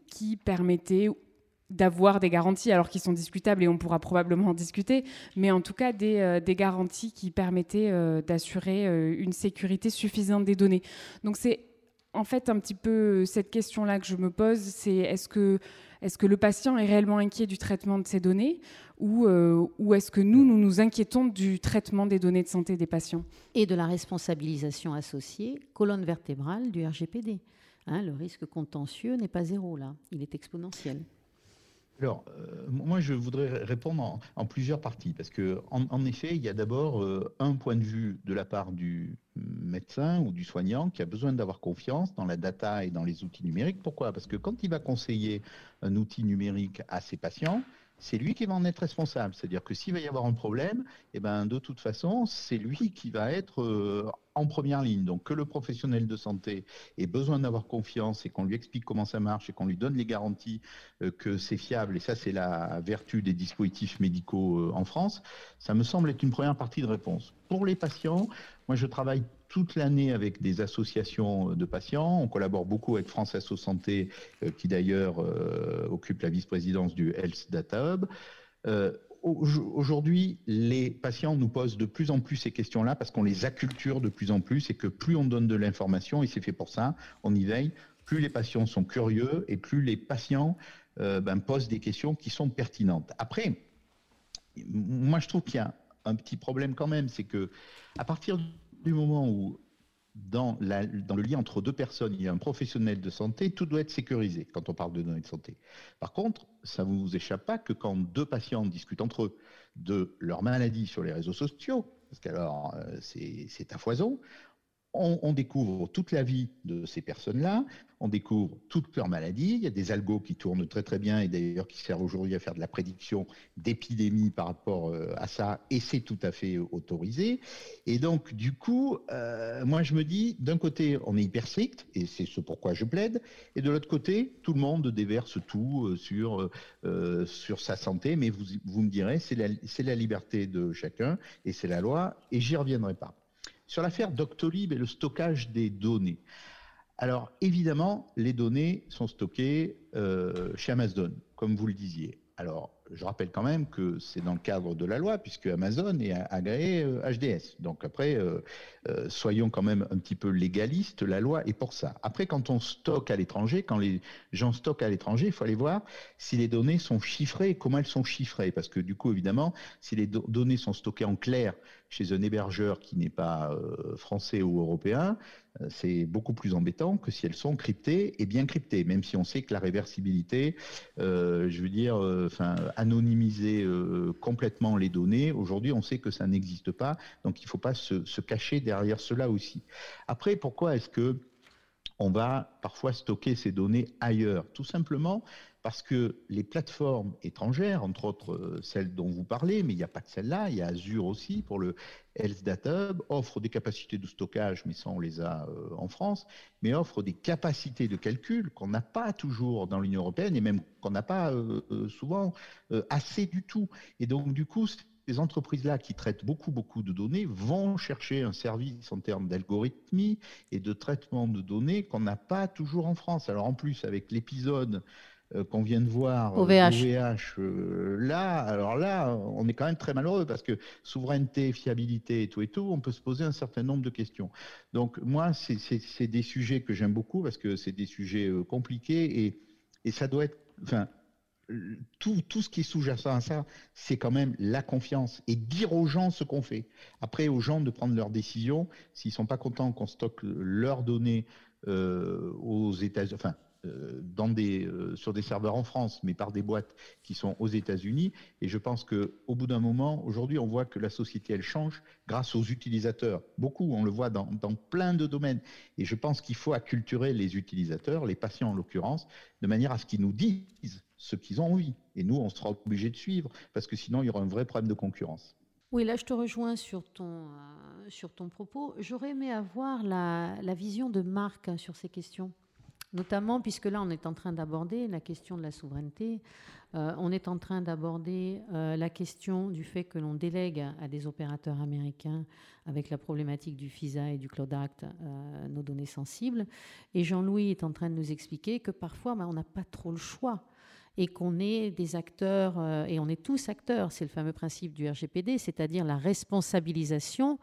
qui permettaient d'avoir des garanties, alors qu'ils sont discutables et on pourra probablement en discuter, mais en tout cas des, euh, garanties qui permettaient euh, d'assurer euh, une sécurité suffisante des données. Donc c'est en fait un petit peu cette question-là que je me pose, c'est est-ce que, est que le patient est réellement inquiet du traitement de ces données ou, ou est-ce que nous, nous nous inquiétons du traitement des données de santé des patients? Et de la responsabilisation associée, colonne vertébrale du RGPD. Hein, le risque contentieux n'est pas zéro là, il est exponentiel. Alors, euh, moi, je voudrais répondre en, plusieurs parties, parce que en, effet, il y a d'abord euh, un point de vue de la part du médecin ou du soignant qui a besoin d'avoir confiance dans la data et dans les outils numériques. Pourquoi? Parce que quand il va conseiller un outil numérique à ses patients, c'est lui qui va en être responsable. C'est-à-dire que s'il va y avoir un problème, eh ben, de toute façon, c'est lui qui va être euh, en première ligne. Donc que le professionnel de santé ait besoin d'avoir confiance et qu'on lui explique comment ça marche et qu'on lui donne les garanties euh, que c'est fiable, et ça c'est la vertu des dispositifs médicaux euh, en France, ça me semble être une première partie de réponse. Pour les patients, moi je travaille toute l'année avec des associations de patients. On collabore beaucoup avec France Asso Santé, euh, qui d'ailleurs occupe la vice-présidence du Health Data Hub. Aujourd'hui, les patients nous posent de plus en plus ces questions-là parce qu'on les acculture de plus en plus et que plus on donne de l'information, et c'est fait pour ça, on y veille, plus les patients sont curieux et plus les patients euh, ben, posent des questions qui sont pertinentes. Après, moi je trouve qu'il y a un petit problème quand même, c'est que à partir du moment où dans, le lien entre deux personnes, il y a un professionnel de santé, tout doit être sécurisé quand on parle de données de santé. Par contre, ça ne vous échappe pas que quand deux patients discutent entre eux de leur maladie sur les réseaux sociaux, parce qu'alors euh, c'est à foison, on, découvre toute la vie de ces personnes-là, on découvre toutes leurs maladies. Il y a des algos qui tournent très très bien et d'ailleurs qui servent aujourd'hui à faire de la prédiction d'épidémies par rapport euh, à ça, et c'est tout à fait euh, autorisé. Et donc, du coup, euh, moi je me dis, d'un côté, on est hyper strict, et c'est ce pourquoi je plaide, et de l'autre côté, tout le monde déverse tout sur, sa santé, mais vous, me direz, c'est la, la liberté de chacun, et c'est la loi, et j'y reviendrai pas. Sur l'affaire Doctolib et le stockage des données. Alors évidemment, les données sont stockées euh, chez Amazon, comme vous le disiez. Alors je rappelle quand même que c'est dans le cadre de la loi, puisque Amazon est agréé HDS. Euh, Donc après, euh, euh, soyons quand même un petit peu légalistes, la loi est pour ça. Après, quand on stocke à l'étranger, quand les gens stockent à l'étranger, il faut aller voir si les données sont chiffrées comment elles sont chiffrées. Parce que du coup, évidemment, si les données sont stockées en clair chez un hébergeur qui n'est pas français ou européen, c'est beaucoup plus embêtant que si elles sont cryptées et bien cryptées, même si on sait que la réversibilité, je veux dire, enfin, anonymiser euh, complètement les données. Aujourd'hui, on sait que ça n'existe pas, donc il ne faut pas se, cacher derrière cela aussi. Après, pourquoi est-ce que on va parfois stocker ces données ailleurs? Tout simplement parce que les plateformes étrangères, entre autres euh, celles dont vous parlez, mais il n'y a pas que celle-là, il y a Azure aussi pour le Health Data Hub, offrent des capacités de stockage, mais ça on les a euh, en France, mais offrent des capacités de calcul qu'on n'a pas toujours dans l'Union européenne et même qu'on n'a pas euh, souvent assez du tout. Et donc du coup, ces entreprises-là qui traitent beaucoup, beaucoup de données vont chercher un service en termes d'algorithmie et de traitement de données qu'on n'a pas toujours en France. Alors en plus, avec l'épisode qu'on vient de voir, OVH, euh, euh, là, alors là, on est quand même très malheureux parce que souveraineté, fiabilité et tout et tout, on peut se poser un certain nombre de questions. Donc moi, c'est des sujets que j'aime beaucoup parce que c'est des sujets compliqués et, et ça doit être, enfin, tout, tout, ce qui est sous-jacent à ça, c'est quand même la confiance et dire aux gens ce qu'on fait. Après, aux gens de prendre leurs décisions. S'ils sont pas contents qu'on stocke leurs données aux États-Unis, enfin, euh, dans des, euh, sur des serveurs en France, mais par des boîtes qui sont aux États-Unis. Et je pense qu'au bout d'un moment, aujourd'hui, on voit que la société, elle change grâce aux utilisateurs. Beaucoup, on le voit dans, plein de domaines. Et je pense qu'il faut acculturer les utilisateurs, les patients en l'occurrence, de manière à ce qu'ils nous disent ce qu'ils ont envie. Et nous, on sera obligé de suivre, parce que sinon, il y aura un vrai problème de concurrence. Oui, là, je te rejoins sur ton, euh, sur ton propos. J'aurais aimé avoir la, la vision de Marc sur ces questions notamment puisque là, on est en train d'aborder la question de la souveraineté, euh, on est en train d'aborder euh, la question du fait que l'on délègue à des opérateurs américains, avec la problématique du FISA et du Cloud Act, euh, nos données sensibles. Et Jean-Louis est en train de nous expliquer que parfois, ben, on n'a pas trop le choix et qu'on est des acteurs, et on est tous acteurs, c'est le fameux principe du RGPD, c'est-à-dire la responsabilisation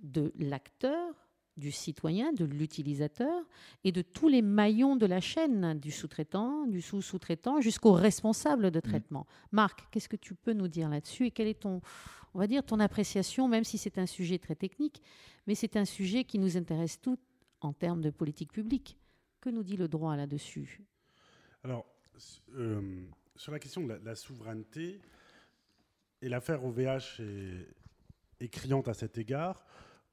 de l'acteur du citoyen, de l'utilisateur et de tous les maillons de la chaîne, du sous-traitant, du sous-sous-traitant jusqu'au responsable de mm. traitement. Marc, qu'est-ce que tu peux nous dire là-dessus et quelle est ton, on va dire, ton appréciation, même si c'est un sujet très technique, mais c'est un sujet qui nous intéresse tous en termes de politique publique. Que nous dit le droit là-dessus? Alors, euh, sur la question de la, souveraineté, et l'affaire OVH est, est criante à cet égard,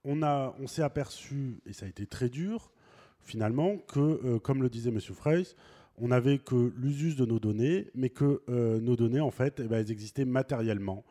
on, on s'est aperçu, et ça a été très dur, finalement, que, euh, comme le disait M. Freyss, on n'avait que l'usus de nos données, mais que euh, nos données, en fait, eh ben, elles existaient matériellement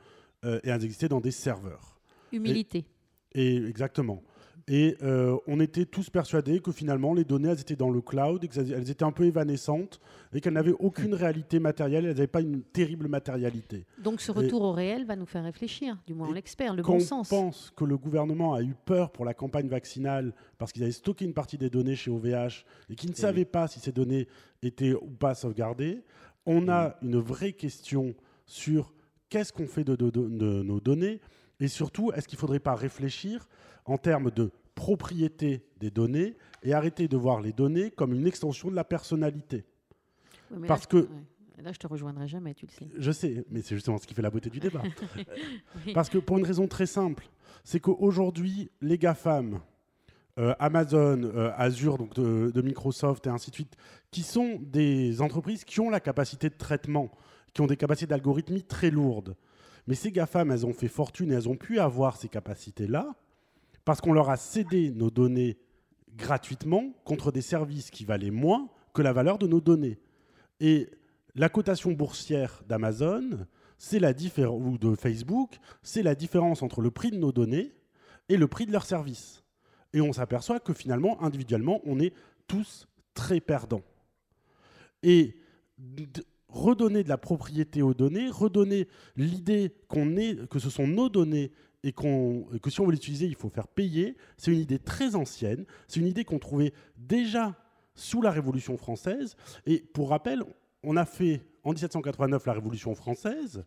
euh, et elles existaient dans des serveurs. Humilité. et exactement. Et euh, on était tous persuadés que finalement, les données, elles étaient dans le cloud, elles étaient un peu évanescentes et qu'elles n'avaient aucune réalité matérielle, elles n'avaient pas une terrible matérialité. Donc ce retour au réel va nous faire réfléchir, du moins l'expert, le bon sens. On pense que le gouvernement a eu peur pour la campagne vaccinale parce qu'ils avaient stocké une partie des données chez OVH et qu'ils ne savaient pas si ces données étaient ou pas sauvegardées. On a une vraie question sur qu'est-ce qu'on fait de, de nos données et surtout, est-ce qu'il ne faudrait pas réfléchir en termes de propriété des données et arrêter de voir les données comme une extension de la personnalité? Parce que Là, je te rejoindrai jamais, tu le sais. Je sais, mais c'est justement ce qui fait la beauté du débat. Parce que pour une raison très simple, c'est qu'aujourd'hui, les GAFAM, euh, Amazon, euh, Azure, donc de, Microsoft et ainsi de suite, qui sont des entreprises qui ont la capacité de traitement, qui ont des capacités d'algorithmie très lourdes. Mais ces GAFAM, elles ont fait fortune et elles ont pu avoir ces capacités-là parce qu'on leur a cédé nos données gratuitement contre des services qui valaient moins que la valeur de nos données. Et la cotation boursière d'Amazon, ou de Facebook, c'est la différence entre le prix de nos données et le prix de leurs services. Et on s'aperçoit que finalement, individuellement, on est tous très perdants. Et redonner de la propriété aux données, redonner l'idée qu'on est, que ce sont nos données et, que si on veut l'utiliser, il faut faire payer, c'est une idée très ancienne, c'est une idée qu'on trouvait déjà sous la Révolution française. Et pour rappel, on a fait en 1789 la Révolution française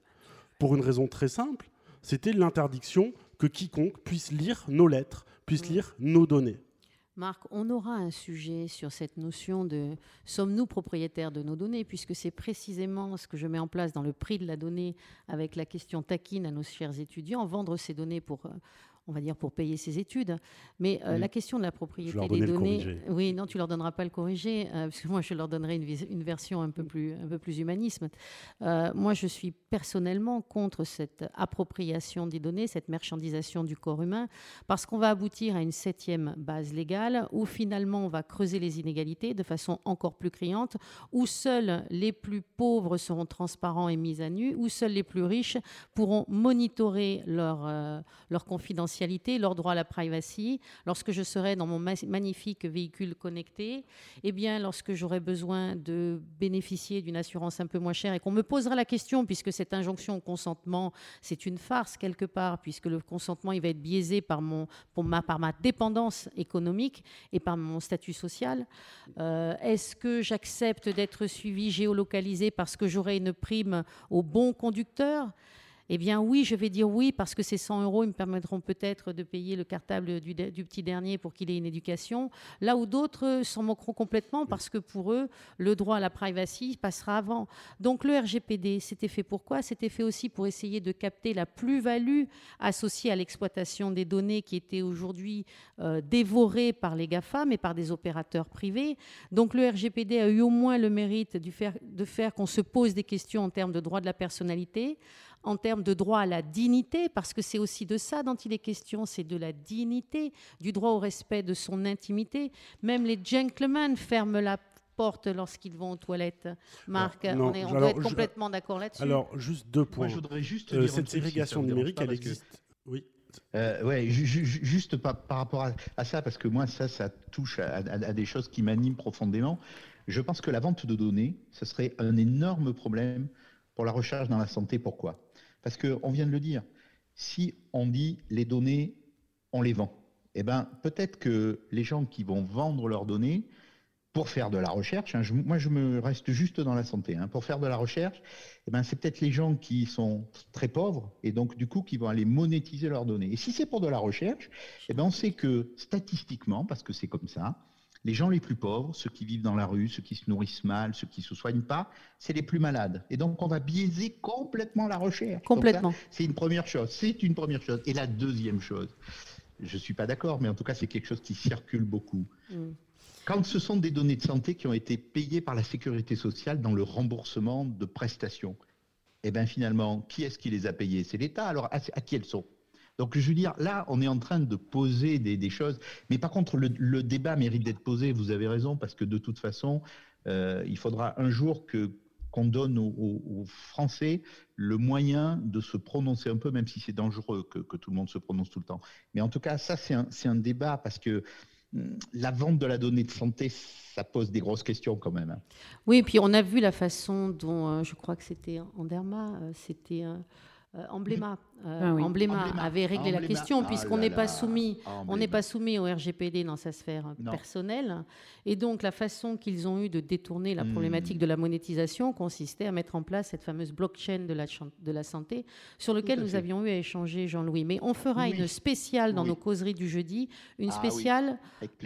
pour une raison très simple, c'était l'interdiction que quiconque puisse lire nos lettres, puisse lire nos données. Marc, on aura un sujet sur cette notion de sommes-nous propriétaires de nos données, puisque c'est précisément ce que je mets en place dans le prix de la donnée avec la question taquine à nos chers étudiants, vendre ces données pour euh, on va dire, pour payer ses études. Mais euh, la question de la propriété des données, oui, non, tu leur donneras pas le corriger, euh, parce que moi, je leur donnerai une, version un peu plus, un peu plus humanisme. Euh, moi, je suis personnellement contre cette appropriation des données, cette marchandisation du corps humain, parce qu'on va aboutir à une septième base légale où finalement on va creuser les inégalités de façon encore plus criante, où seuls les plus pauvres seront transparents et mis à nu, où seuls les plus riches pourront monitorer leur, leur confidentialité leur droit à la privacy, lorsque je serai dans mon magnifique véhicule connecté, eh bien, lorsque j'aurai besoin de bénéficier d'une assurance un peu moins chère et qu'on me posera la question, puisque cette injonction au consentement, c'est une farce quelque part, puisque le consentement, il va être biaisé par, mon, ma, par ma dépendance économique et par mon statut social. Euh, est-ce que j'accepte d'être suivi, géolocalisé parce que j'aurai une prime au bon conducteur? Eh bien oui, je vais dire oui parce que ces 100 euros ils me permettront peut-être de payer le cartable du, petit dernier pour qu'il ait une éducation. Là où d'autres s'en moqueront complètement parce que pour eux, le droit à la privacy passera avant. Donc le RGPD, c'était fait pourquoi C'était fait aussi pour essayer de capter la plus-value associée à l'exploitation des données qui étaient aujourd'hui euh, dévorées par les GAFA, mais par des opérateurs privés. Donc le RGPD a eu au moins le mérite de faire qu'on se pose des questions en termes de droit de la personnalité en termes de droit à la dignité, parce que c'est aussi de ça dont il est question, c'est de la dignité, du droit au respect de son intimité. Même les gentlemen ferment la porte lorsqu'ils vont aux toilettes. Marc, on, doit être complètement d'accord là-dessus. Alors, juste deux points. je voudrais juste euh, cette ségrégation numérique, elle existe. Oui Euh, ouais, juste par, rapport à, ça, parce que moi, ça, ça touche à, des choses qui m'animent profondément. Je pense que la vente de données, ce serait un énorme problème pour la recherche dans la santé. Pourquoi? Parce qu'on vient de le dire. Si on dit les données, on les vend, eh ben, peut-être que les gens qui vont vendre leurs données, pour faire de la recherche, hein, moi je me reste juste dans la santé, hein, pour faire de la recherche, eh ben, c'est peut-être les gens qui sont très pauvres et donc du coup qui vont aller monétiser leurs données. Et si c'est pour de la recherche, eh ben, on sait que statistiquement, parce que c'est comme ça, les gens les plus pauvres, ceux qui vivent dans la rue, ceux qui se nourrissent mal, ceux qui ne se soignent pas, c'est les plus malades. Et donc on va biaiser complètement la recherche. Complètement. C'est une première chose. C'est une première chose. Et la deuxième chose, je ne suis pas d'accord, mais en tout cas c'est quelque chose qui circule beaucoup. Mm. Quand ce sont des données de santé qui ont été payées par la sécurité sociale dans le remboursement de prestations, eh bien finalement, qui est-ce qui les a payées? C'est l'État. Alors à, qui elles sont? Donc, je veux dire, là, on est en train de poser des, choses. Mais par contre, le, débat mérite d'être posé. Vous avez raison, parce que de toute façon, euh, il faudra un jour que qu'on donne aux, Français le moyen de se prononcer un peu, même si c'est dangereux que, tout le monde se prononce tout le temps. Mais en tout cas, ça, c'est un, un, débat parce que la vente de la donnée de santé, ça pose des grosses questions quand même. Hein. Oui, et puis on a vu la façon dont, euh, je crois que c'était Anderma, euh, c'était euh, Embléma, euh, ah avait réglé la question ah puisqu'on n'est pas soumis, on n'est pas soumis au RGPD dans sa sphère personnelle, et donc la façon qu'ils ont eu de détourner la hmm. problématique de la monétisation consistait à mettre en place cette fameuse blockchain de la, de la santé sur lequel nous avions eu à échanger Jean-Louis. Mais on fera une spéciale dans nos causeries du jeudi, une ah spéciale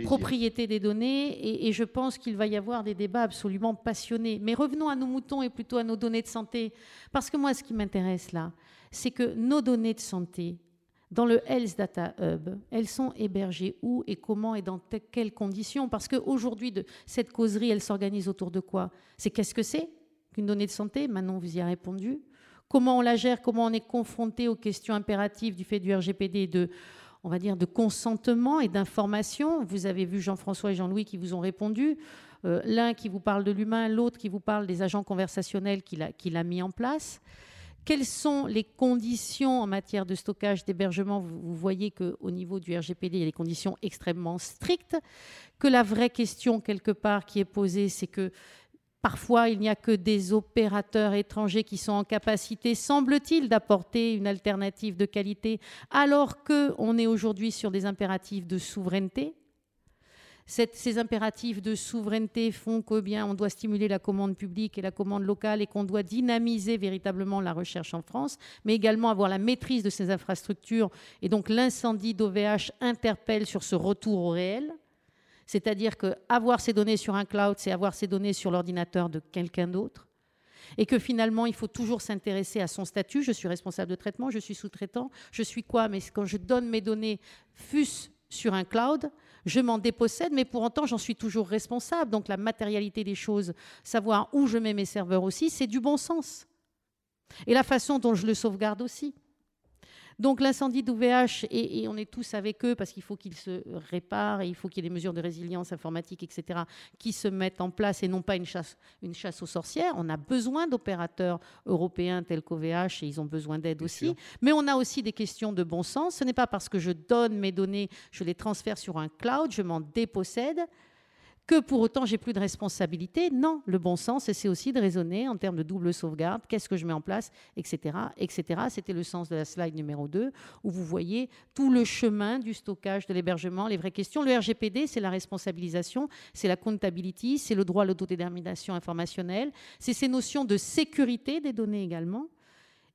propriété des données, et, et je pense qu'il va y avoir des débats absolument passionnés. Mais revenons à nos moutons et plutôt à nos données de santé, parce que moi, ce qui m'intéresse là, c'est que nos données de santé, dans le Health Data Hub, elles sont hébergées où et comment et dans quelles conditions? Parce qu'aujourd'hui, cette causerie, elle s'organise autour de quoi? C'est qu'est-ce que c'est qu'une donnée de santé? Maintenant, vous y avez répondu. Comment on la gère? Comment on est confronté aux questions impératives du fait du RGPD de consentement et d'information? Vous avez vu Jean-François et Jean-Louis qui vous ont répondu. Euh, l'un qui vous parle de l'humain, l'autre qui vous parle des agents conversationnels qu'il a mis en place. Quelles sont les conditions en matière de stockage, d'hébergement? Vous, voyez qu'au niveau du RGPD, il y a des conditions extrêmement strictes. Que la vraie question, quelque part, qui est posée, c'est que Parfois, il n'y a que des opérateurs étrangers qui sont en capacité, semble-t-il, d'apporter une alternative de qualité, alors qu'on est aujourd'hui sur des impératifs de souveraineté ces impératifs de souveraineté font que bien on doit stimuler la commande publique et la commande locale et qu'on doit dynamiser véritablement la recherche en France, mais également avoir la maîtrise de ces infrastructures. Et donc l'incendie d'OVH interpelle sur ce retour au réel. C'est-à-dire qu'avoir ces données sur un cloud, c'est avoir ces données sur l'ordinateur de quelqu'un d'autre et que finalement, il faut toujours s'intéresser à son statut. Je suis responsable de traitement, je suis sous-traitant, je suis quoi? Mais quand je donne mes données, fût sur un cloud, je m'en dépossède, mais pour autant, j'en suis toujours responsable. Donc la matérialité des choses, savoir où je mets mes serveurs aussi, c'est du bon sens. Et la façon dont je le sauvegarde aussi. Donc l'incendie d'OVH, et, on est tous avec eux parce qu'il faut qu'ils se réparent, et il faut qu'il y ait des mesures de résilience informatique, etc., qui se mettent en place et non pas une chasse, une chasse aux sorcières. On a besoin d'opérateurs européens tels qu'OVH et ils ont besoin d'aide aussi. Mais on a aussi des questions de bon sens. Ce n'est pas parce que je donne mes données, je les transfère sur un cloud, je m'en dépossède que pour autant j'ai plus de responsabilité. Non, le bon sens, c'est aussi de raisonner en termes de double sauvegarde, qu'est-ce que je mets en place, etc. etc. C'était le sens de la slide numéro 2, où vous voyez tout le chemin du stockage, de l'hébergement, les vraies questions. Le RGPD, c'est la responsabilisation, c'est la comptability, c'est le droit à l'autodétermination informationnelle, c'est ces notions de sécurité des données également.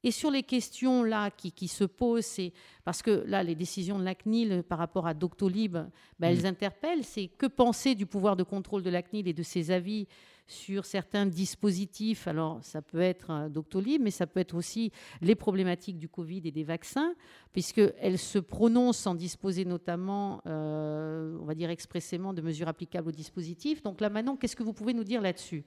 Et sur les questions là qui, se posent, c'est parce que là, les décisions de la CNIL par rapport à Doctolib, ben, elles mm. interpellent. C'est que penser du pouvoir de contrôle de la CNIL et de ses avis sur certains dispositifs. Alors, ça peut être euh, Doctolib, mais ça peut être aussi les problématiques du Covid et des vaccins, puisqu'elles se prononcent sans disposer notamment, euh, on va dire expressément, de mesures applicables au dispositif. Donc là, maintenant, qu'est-ce que vous pouvez nous dire là-dessus?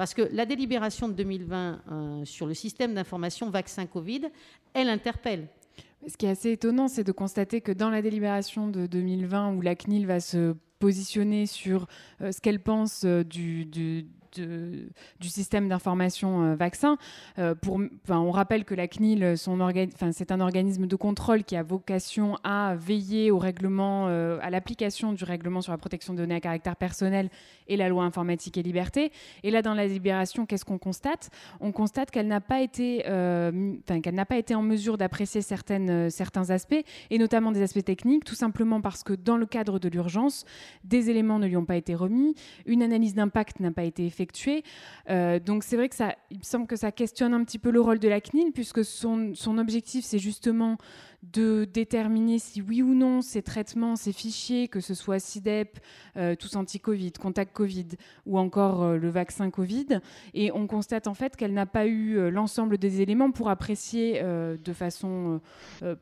Parce que la délibération de 2020 euh, sur le système d'information vaccin Covid, elle interpelle. Ce qui est assez étonnant, c'est de constater que dans la délibération de 2020, où la CNIL va se positionner sur euh, ce qu'elle pense euh, du, du système d'information vaccin. pour, on rappelle que la CNIL, c'est un organisme de contrôle qui a vocation à veiller au règlement, à l'application du règlement sur la protection des données à caractère personnel et la loi informatique et liberté. Et là, dans la libération, qu'est-ce qu'on constate? On constate qu'elle n'a pas été, pas été en mesure d'apprécier certains aspects, et notamment des aspects techniques, tout simplement parce que dans le cadre de l'urgence, des éléments ne lui ont pas été remis, une analyse d'impact n'a pas été effectuée. Euh, donc c'est vrai que ça, il me semble que ça questionne un petit peu le rôle de la CNIL, puisque son, son objectif, c'est justement de déterminer si oui ou non ces traitements, ces fichiers, que ce soit SIDEP, euh, tous anti-Covid, contact Covid ou encore euh, le vaccin Covid. Et on constate en fait qu'elle n'a pas eu euh, l'ensemble des éléments pour apprécier de façon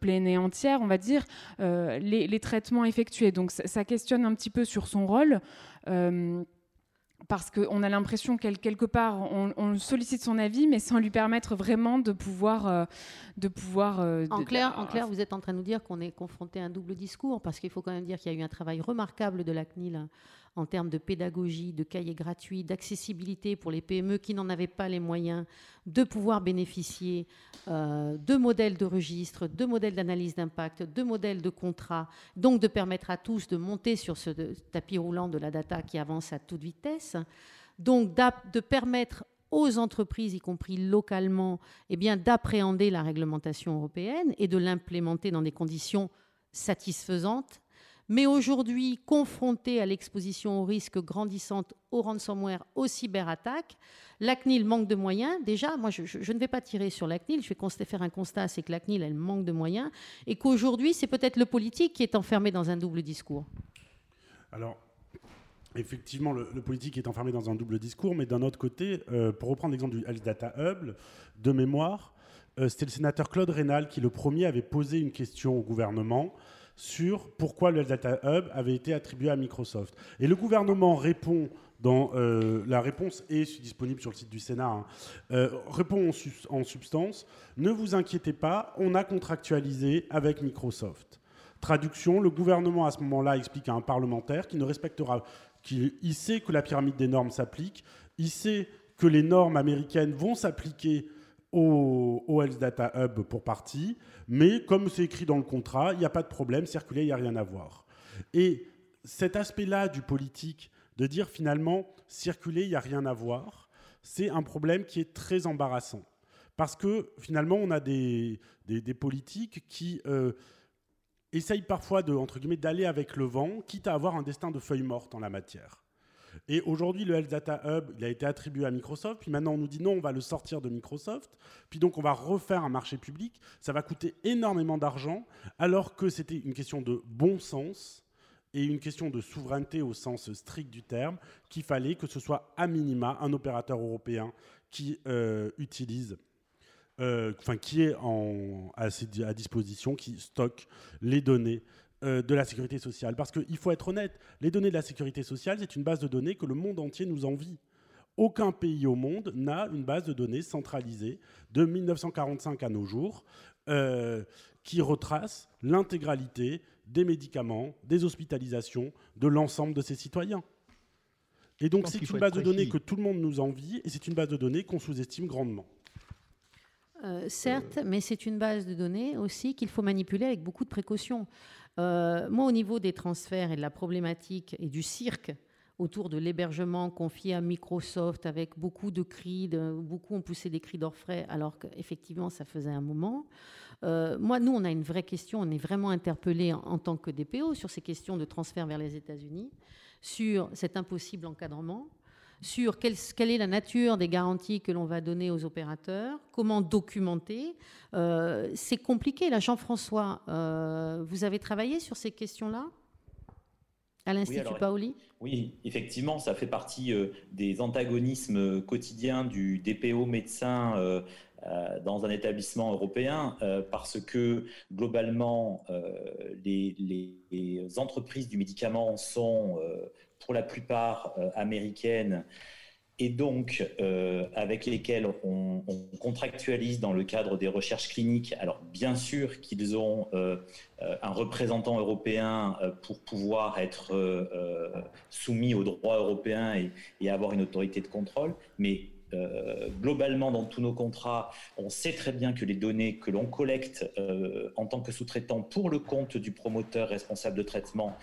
pleine et entière, on va dire, les, traitements effectués. Donc ça, questionne un petit peu sur son rôle parce qu'on a l'impression qu'elle quelque part on, sollicite son avis mais sans lui permettre vraiment de pouvoir euh, de pouvoir euh, en clair en clair vous êtes en train de nous dire qu'on est confronté à un double discours parce qu'il faut quand même dire qu'il y a eu un travail remarquable de la CNIL en termes de pédagogie, de cahiers gratuits, d'accessibilité pour les PME qui n'en avaient pas les moyens de pouvoir bénéficier euh, de modèles de registre, de modèles d'analyse d'impact, de modèles de contrat, donc de permettre à tous de monter sur ce tapis roulant de la data qui avance à toute vitesse, donc de permettre aux entreprises, y compris localement, eh d'appréhender la réglementation européenne et de l'implémenter dans des conditions satisfaisantes mais aujourd'hui, confronté à l'exposition aux risques grandissantes au ransomware, aux cyberattaques, la CNIL manque de moyens. Déjà, moi, je, ne vais pas tirer sur la CNIL, je vais faire un constat, c'est que la CNIL, elle manque de moyens, et qu'aujourd'hui, c'est peut-être le politique qui est enfermé dans un double discours. Alors, Effectivement, le, politique est enfermé dans un double discours, mais d'un autre côté, euh, pour reprendre l'exemple du Health Data Hub, de mémoire, euh, c'était le sénateur Claude Rénal qui, le premier, avait posé une question au gouvernement sur pourquoi le Data Hub avait été attribué à Microsoft. Et le gouvernement répond dans euh, la réponse est disponible sur le site du Sénat. Hein, euh, répond en, substance ne vous inquiétez pas, on a contractualisé avec Microsoft. Traduction le gouvernement à ce moment-là explique à un parlementaire qui ne respectera, qu'il il sait que la pyramide des normes s'applique, il sait que les normes américaines vont s'appliquer au, Health Data Hub pour partie, mais comme c'est écrit dans le contrat, il n'y a pas de problème, circuler, il n'y a rien à voir. Et cet aspect-là du politique, de dire finalement, circuler, il n'y a rien à voir, c'est un problème qui est très embarrassant. Parce que finalement, on a des, des, politiques qui euh, essayent parfois d'aller avec le vent, quitte à avoir un destin de feuille morte en la matière. Et aujourd'hui, le Health Data Hub, il a été attribué à Microsoft. Puis maintenant, on nous dit non, on va le sortir de Microsoft. Puis donc, on va refaire un marché public. Ça va coûter énormément d'argent, alors que c'était une question de bon sens et une question de souveraineté au sens strict du terme, qu'il fallait que ce soit à minima un opérateur européen qui euh, utilise euh, enfin est à, disposition, qui stocke les données euh, de la sécurité sociale. Parce qu'il faut être honnête, les données de la sécurité sociale, c'est une base de données que le monde entier nous envie. Aucun pays au monde n'a une base de données centralisée de 1945 à nos jours euh, qui retrace l'intégralité des médicaments, des hospitalisations de l'ensemble de ses citoyens. Et donc c'est une base de données que tout le monde nous envie et c'est une base de données qu'on sous-estime grandement. Euh, certes, mais c'est une base de données aussi qu'il faut manipuler avec beaucoup de précautions. Euh, moi, au niveau des transferts et de la problématique et du cirque autour de l'hébergement confié à Microsoft avec beaucoup de cris, beaucoup ont poussé des cris d'orfraie alors qu'effectivement ça faisait un moment. Euh, moi, nous, on a une vraie question, on est vraiment interpellé en, en, tant que DPO sur ces questions de transfert vers les États-Unis, sur cet impossible encadrement sur quelle, est la nature des garanties que l'on va donner aux opérateurs, comment documenter. Euh, c'est compliqué. Là, Jean-François, euh, vous avez travaillé sur ces questions-là à l'Institut Paoli? Oui, effectivement, ça fait partie euh, des antagonismes quotidiens du DPO médecin dans un établissement européen parce que globalement, les, entreprises du médicament sont pour la plupart euh, américaines et donc euh, avec lesquels on, contractualise dans le cadre des recherches cliniques. Alors bien sûr qu'ils ont euh, un représentant européen pour pouvoir être soumis au droit européen et, et, avoir une autorité de contrôle, mais globalement, dans tous nos contrats, on sait très bien que les données que l'on collecte en tant que sous-traitant pour le compte du promoteur responsable de traitement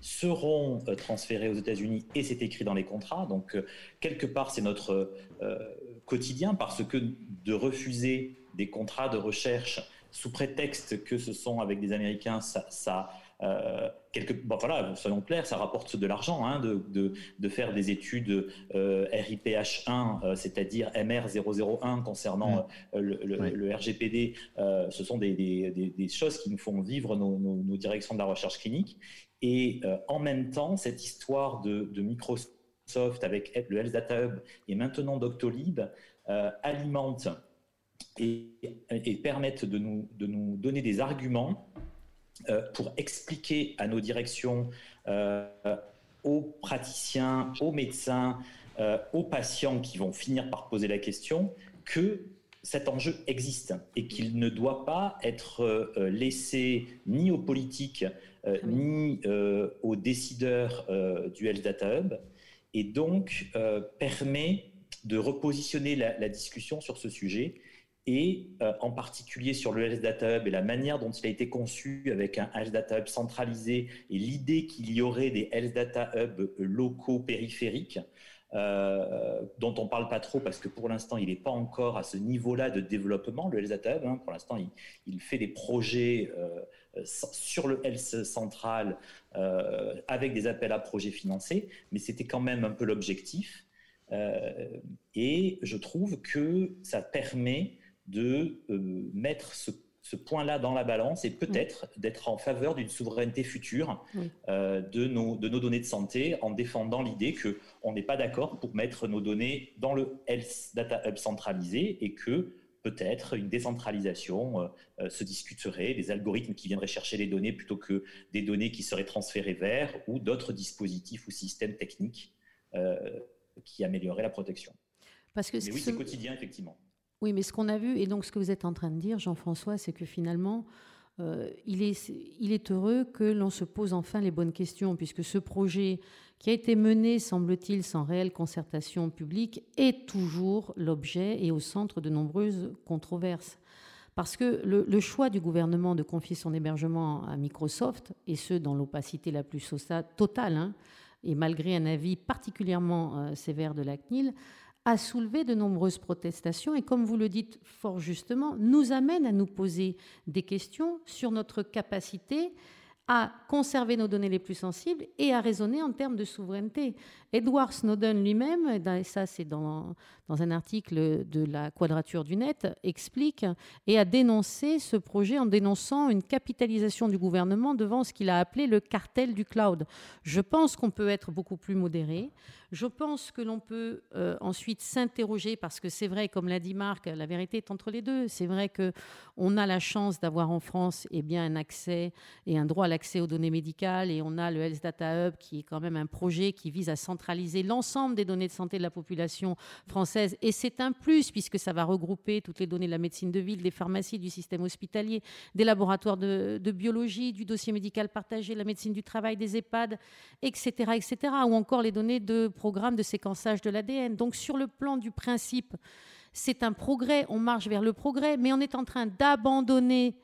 seront euh, transférés aux États-Unis et c'est écrit dans les contrats. Donc, euh, quelque part, c'est notre euh, quotidien parce que de refuser des contrats de recherche sous prétexte que ce sont avec des Américains, ça, quelque, voilà, soyons clairs, ça rapporte de l'argent hein, de, de, faire des études RIPH1, c'est-à-dire MR001 concernant mmh. le, RGPD. ce sont des, des, choses qui nous font vivre nos, nos directions de la recherche clinique. Et euh, en même temps, cette histoire de, Microsoft avec le Health Data Hub et maintenant Doctolib euh, alimente et, permettent de nous, de nous, donner des arguments euh, pour expliquer à nos directions, aux praticiens, aux médecins, aux patients qui vont finir par poser la question que cet enjeu existe et qu'il ne doit pas être laissé ni aux politiques euh, ni euh, aux décideurs euh, du Health Data Hub, et donc permet de repositionner la, discussion sur ce sujet et en particulier sur le Health Data Hub et la manière dont il a été conçu avec un Health Data Hub centralisé et l'idée qu'il y aurait des Health Data Hub locaux périphériques. dont on parle pas trop parce que pour l'instant il n'est pas encore à ce niveau-là de développement le Health Data Hub. Hein. pour l'instant il, il, fait des projets euh, sur le Health central euh, avec des appels à projets financés, mais c'était quand même un peu l'objectif. Euh, et je trouve que ça permet de mettre ce point-là dans la balance et peut-être d'être en faveur d'une souveraineté future de, nos, de nos données de santé en défendant l'idée qu'on n'est pas d'accord pour mettre nos données dans le Health Data Hub centralisé et que peut-être une décentralisation euh, euh, se discuterait, des algorithmes qui viendraient chercher les données plutôt que des données qui seraient transférées vers ou d'autres dispositifs ou systèmes techniques euh, qui amélioreraient la protection. Parce que mais oui, c'est quotidien, effectivement. Oui, mais ce qu'on a vu, et donc ce que vous êtes en train de dire, Jean-François, c'est que finalement, il, est, il est heureux que l'on se pose enfin les bonnes questions, puisque ce projet qui a été mené, semble-t-il, sans réelle concertation publique, est toujours l'objet et au centre de nombreuses controverses. Parce que le, choix du gouvernement de confier son hébergement à Microsoft, et ce dans l'opacité la plus totale, hein, et malgré un avis particulièrement euh, sévère de la CNIL, a soulevé de nombreuses protestations et, comme vous le dites fort justement, nous amène à nous poser des questions sur notre capacité à conserver nos données les plus sensibles et à raisonner en termes de souveraineté. Edward Snowden lui-même, et ça c'est dans, dans un article de la Quadrature du Net, explique et a dénoncé ce projet en dénonçant une capitalisation du gouvernement devant ce qu'il a appelé le cartel du cloud. Je pense qu'on peut être beaucoup plus modéré. Je pense que l'on peut euh, ensuite s'interroger parce que c'est vrai, comme l'a dit Marc, la vérité est entre les deux. C'est vrai que on a la chance d'avoir en France eh bien, un accès et un droit à l'accès aux données médicales et on a le Health Data Hub qui est quand même un projet qui vise à centraliser l'ensemble des données de santé de la population française et c'est un plus puisque ça va regrouper toutes les données de la médecine de ville, des pharmacies, du système hospitalier, des laboratoires de, de biologie, du dossier médical partagé, la médecine du travail, des EHPAD, etc., etc., ou encore les données de programme de séquençage de l'ADN. Donc sur le plan du principe, c'est un progrès, on marche vers le progrès, mais on est en train d'abandonner,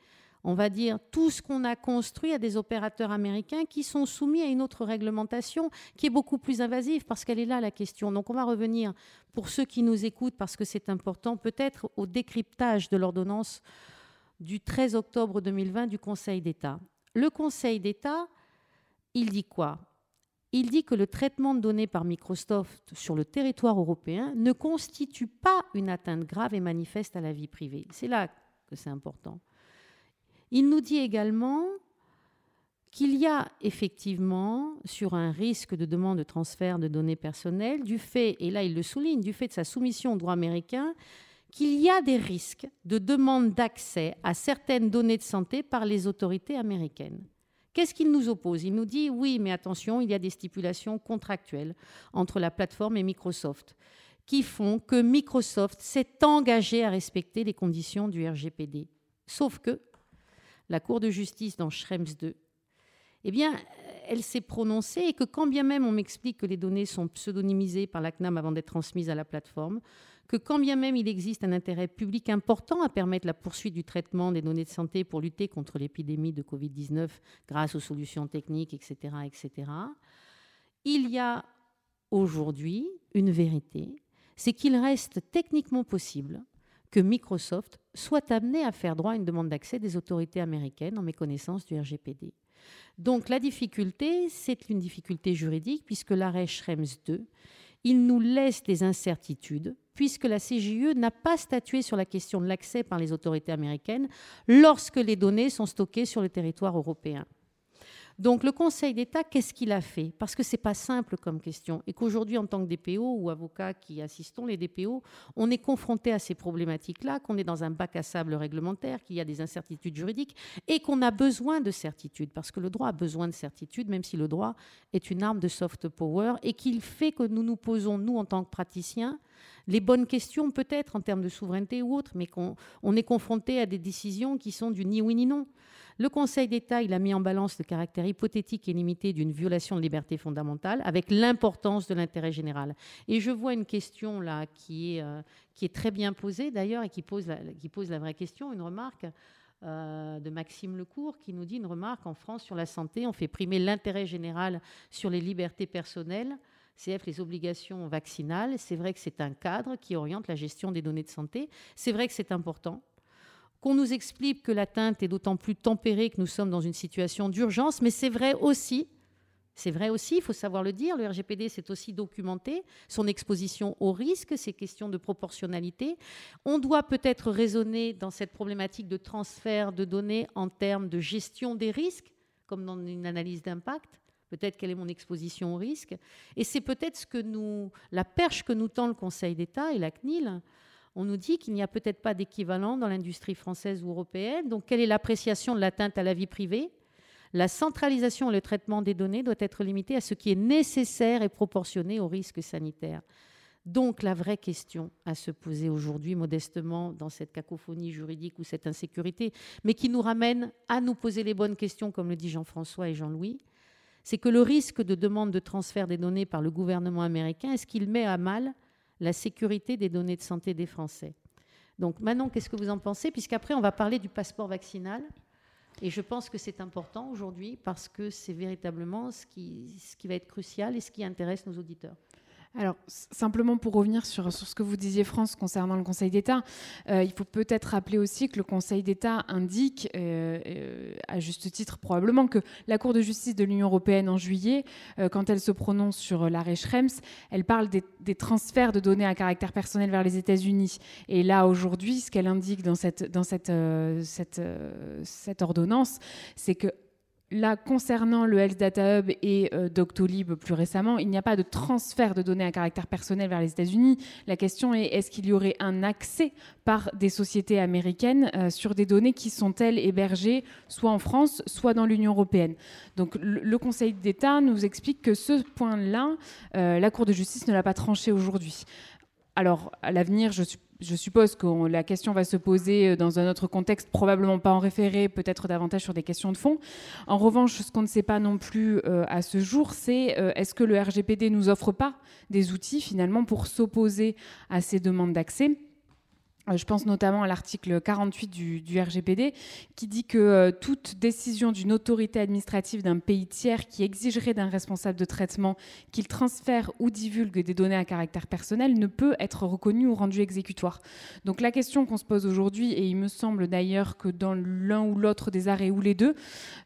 on va dire, tout ce qu'on a construit à des opérateurs américains qui sont soumis à une autre réglementation qui est beaucoup plus invasive parce qu'elle est là la question. Donc on va revenir, pour ceux qui nous écoutent, parce que c'est important, peut-être au décryptage de l'ordonnance du 13 octobre 2020 du Conseil d'État. Le Conseil d'État, il dit quoi? Il dit que le traitement de données par Microsoft sur le territoire européen ne constitue pas une atteinte grave et manifeste à la vie privée. C'est là que c'est important. Il nous dit également qu'il y a effectivement, sur un risque de demande de transfert de données personnelles, du fait, et là il le souligne, du fait de sa soumission au droit américain, qu'il y a des risques de demande d'accès à certaines données de santé par les autorités américaines. Qu'est-ce qu'il nous oppose? Il nous dit oui, mais attention, il y a des stipulations contractuelles entre la plateforme et Microsoft qui font que Microsoft s'est engagé à respecter les conditions du RGPD. Sauf que la Cour de justice dans Schrems 2, eh bien, elle s'est prononcée et que quand bien même on m'explique que les données sont pseudonymisées par la CNAM avant d'être transmises à la plateforme, que quand bien même il existe un intérêt public important à permettre la poursuite du traitement des données de santé pour lutter contre l'épidémie de Covid-19 grâce aux solutions techniques, etc., etc., il y a aujourd'hui une vérité, c'est qu'il reste techniquement possible que Microsoft soit amené à faire droit à une demande d'accès des autorités américaines en méconnaissance du RGPD. Donc la difficulté, c'est une difficulté juridique puisque l'arrêt Schrems 2, il nous laisse des incertitudes puisque la CGE n'a pas statué sur la question de l'accès par les autorités américaines lorsque les données sont stockées sur le territoire européen. Donc le Conseil d'État, qu'est-ce qu'il a fait? Parce que ce n'est pas simple comme question et qu'aujourd'hui, en tant que DPO ou avocat qui assistons les DPO, on est confronté à ces problématiques-là, qu'on est dans un bac à sable réglementaire, qu'il y a des incertitudes juridiques et qu'on a besoin de certitude, parce que le droit a besoin de certitude, même si le droit est une arme de soft power et qu'il fait que nous nous posons, nous, en tant que praticiens, les bonnes questions peut-être en termes de souveraineté ou autre, mais qu'on est confronté à des décisions qui sont du ni oui ni non. Le Conseil d'État, il a mis en balance le caractère hypothétique et limité d'une violation de liberté fondamentale avec l'importance de l'intérêt général. Et je vois une question là qui est, euh, très bien posée d'ailleurs et qui pose, la, qui pose la vraie question, une remarque. Euh, de Maxime Lecourt qui nous dit une remarque en France sur la santé, on fait primer l'intérêt général sur les libertés personnelles, CF les obligations vaccinales. C'est vrai que c'est un cadre qui oriente la gestion des données de santé. C'est vrai que c'est important qu'on nous explique que l'atteinte est d'autant plus tempérée que nous sommes dans une situation d'urgence, mais c'est vrai aussi, c'est vrai aussi, il faut savoir le dire, le RGPD s'est aussi documenté, son exposition au risque, ces questions de proportionnalité. On doit peut-être raisonner dans cette problématique de transfert de données en termes de gestion des risques, comme dans une analyse d'impact. Peut-être quelle est mon exposition au risque. Et c'est peut-être ce que nous, la perche que nous tend le Conseil d'État et la CNIL on nous dit qu'il n'y a peut-être pas d'équivalent dans l'industrie française ou européenne. Donc, quelle est l'appréciation de l'atteinte à la vie privée? La centralisation et le traitement des données doit être limité à ce qui est nécessaire et proportionné aux risques sanitaires. Donc, la vraie question à se poser aujourd'hui, modestement, dans cette cacophonie juridique ou cette insécurité, mais qui nous ramène à nous poser les bonnes questions, comme le dit Jean-François et Jean-Louis, c'est que le risque de demande de transfert des données par le gouvernement américain, est-ce qu'il met à mal la sécurité des données de santé des Français. Donc maintenant, qu'est-ce que vous en pensez? Puisqu'après, on va parler du passeport vaccinal. Et je pense que c'est important aujourd'hui parce que c'est véritablement ce qui va être crucial et ce qui intéresse nos auditeurs. Alors, simplement pour revenir sur, ce que vous disiez, France, concernant le Conseil d'État, euh, il faut peut-être rappeler aussi que le Conseil d'État indique, euh, euh, à juste titre probablement, que la Cour de justice de l'Union européenne en juillet, quand elle se prononce sur l'arrêt Schrems, elle parle des, transferts de données à caractère personnel vers les États-Unis. Et là, aujourd'hui, ce qu'elle indique dans cette ordonnance, c'est que Là, concernant le Health Data Hub et euh, Doctolib plus récemment, il n'y a pas de transfert de données à caractère personnel vers les États-Unis. La question est est-ce qu'il y aurait un accès par des sociétés américaines euh, sur des données qui sont-elles hébergées soit en France, soit dans l'Union européenne? Donc, le, Conseil d'État nous explique que ce point-là, euh, la Cour de justice ne l'a pas tranché aujourd'hui. Alors, à l'avenir, je suis je suppose que la question va se poser euh, dans un autre contexte, probablement pas en référé, peut-être davantage sur des questions de fond. En revanche, ce qu'on ne sait pas non plus euh, à ce jour, c'est euh, est-ce que le RGPD nous offre pas des outils finalement pour s'opposer à ces demandes d'accès? Je pense notamment à l'article 48 du, RGPD qui dit que euh, toute décision d'une autorité administrative d'un pays tiers qui exigerait d'un responsable de traitement qu'il transfère ou divulgue des données à caractère personnel ne peut être reconnue ou rendue exécutoire. Donc la question qu'on se pose aujourd'hui, et il me semble d'ailleurs que dans l'un ou l'autre des arrêts ou les deux,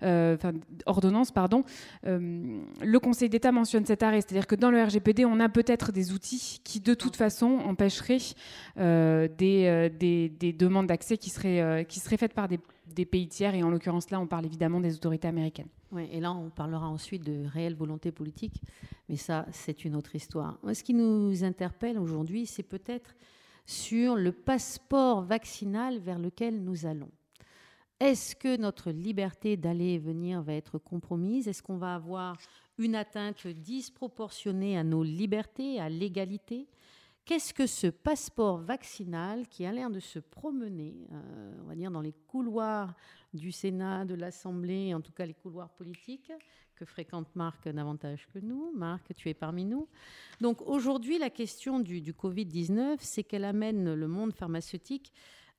euh, enfin ordonnances, pardon, le Conseil d'État mentionne cet arrêt, c'est-à-dire que dans le RGPD, on a peut-être des outils qui de toute façon empêcheraient des euh, des, demandes d'accès qui, seraient, euh, qui seraient faites par des, pays tiers, et en l'occurrence là, on parle évidemment des autorités américaines. Oui, et là, on parlera ensuite de réelle volonté politique, mais ça, c'est une autre histoire. ce qui nous interpelle aujourd'hui, c'est peut-être sur le passeport vaccinal vers lequel nous allons. Est-ce que notre liberté d'aller et venir va être compromise? Est-ce qu'on va avoir une atteinte disproportionnée à nos libertés, à l'égalité? Qu'est-ce que ce passeport vaccinal qui a l'air de se promener, euh, on va dire, dans les couloirs du Sénat, de l'Assemblée, en tout cas les couloirs politiques, que fréquente Marc davantage que nous? Marc, tu es parmi nous. Donc aujourd'hui, la question du, Covid-19, c'est qu'elle amène le monde pharmaceutique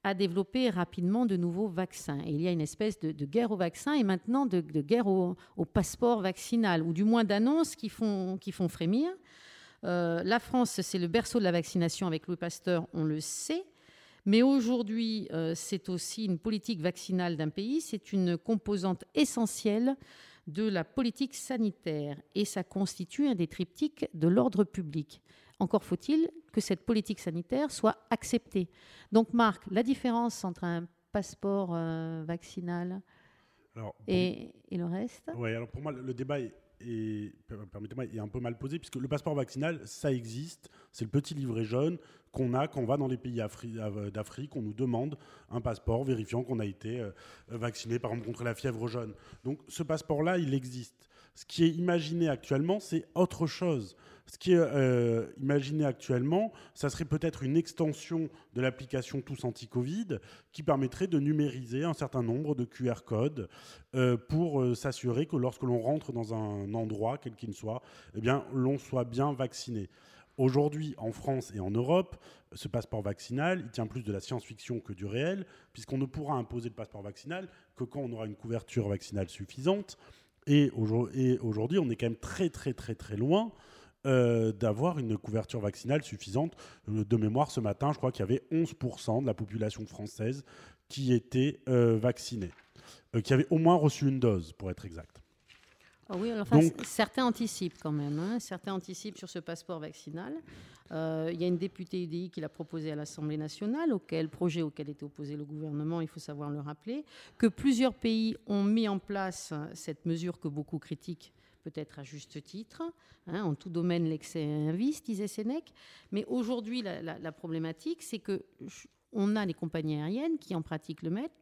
à développer rapidement de nouveaux vaccins. Et il y a une espèce de, guerre aux vaccins et maintenant de, guerre au, passeport vaccinal, ou du moins d'annonces qui font, qui font frémir. Euh, la France, c'est le berceau de la vaccination avec Louis Pasteur, on le sait. Mais aujourd'hui, euh, c'est aussi une politique vaccinale d'un pays, c'est une composante essentielle de la politique sanitaire et ça constitue un des triptyques de l'ordre public. Encore faut-il que cette politique sanitaire soit acceptée. Donc Marc, la différence entre un passeport euh, vaccinal et, le reste? Oui, alors pour moi, le débat est, permettez-moi, est un peu mal posé, puisque le passeport vaccinal, ça existe. C'est le petit livret jaune qu'on a quand on va dans les pays d'Afrique. On nous demande un passeport vérifiant qu'on a été euh, vacciné, par exemple, contre la fièvre jaune. Donc ce passeport-là, il existe. Ce qui est imaginé actuellement, c'est autre chose. Ce qui est euh, imaginé actuellement, ça serait peut-être une extension de l'application Tous Anti-Covid qui permettrait de numériser un certain nombre de QR codes euh, pour euh, s'assurer que lorsque l'on rentre dans un endroit, quel qu'il soit, eh bien, l'on soit bien vacciné. Aujourd'hui, en France et en Europe, ce passeport vaccinal, il tient plus de la science-fiction que du réel, puisqu'on ne pourra imposer le passeport vaccinal que quand on aura une couverture vaccinale suffisante. Et aujourd'hui, on est quand même très, très, très, très loin euh, d'avoir une couverture vaccinale suffisante. Euh, de mémoire, ce matin, je crois qu'il y avait 11% de la population française qui était euh, vaccinée, qui avait au moins reçu une dose, pour être exact. Ah oui, enfin, certains anticipent quand même. Hein. certains anticipent sur ce passeport vaccinal. Il y a une députée UDI qui l'a proposé à l'Assemblée nationale, auquel projet auquel était opposé le gouvernement, il faut savoir le rappeler, que plusieurs pays ont mis en place cette mesure que beaucoup critiquent peut-être à juste titre. Hein, en tout domaine, l'excès est un vice, disait Sénèque. Mais aujourd'hui, la, problématique, c'est que on a les compagnies aériennes qui en pratiquent le maître.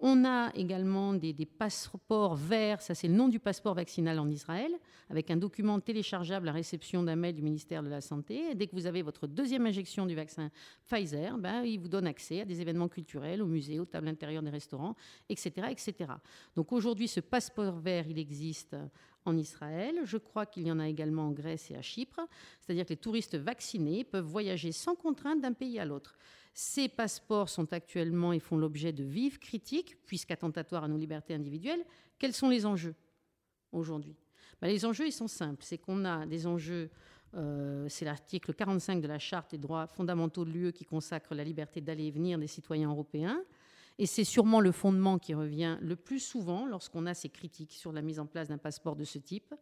On a également des, passeports verts, ça c'est le nom du passeport vaccinal en Israël, avec un document téléchargeable à réception d'un mail du ministère de la Santé. dès que vous avez votre deuxième injection du vaccin Pfizer, ben, il vous donne accès à des événements culturels, aux musées, aux tables intérieures des restaurants, etc. etc. Donc aujourd'hui, ce passeport vert, il existe en Israël. Je crois qu'il y en a également en Grèce et à Chypre. C'est-à-dire que les touristes vaccinés peuvent voyager sans contrainte d'un pays à l'autre. Ces passeports sont actuellement et font l'objet de vives critiques, puisqu'attentatoires à nos libertés individuelles. Quels sont les enjeux aujourd'hui? Ben, Les enjeux, ils sont simples. C'est qu'on a des enjeux euh, c'est l'article 45 de la Charte des droits fondamentaux de l'UE qui consacre la liberté d'aller et venir des citoyens européens. Et c'est sûrement le fondement qui revient le plus souvent lorsqu'on a ces critiques sur la mise en place d'un passeport de ce type.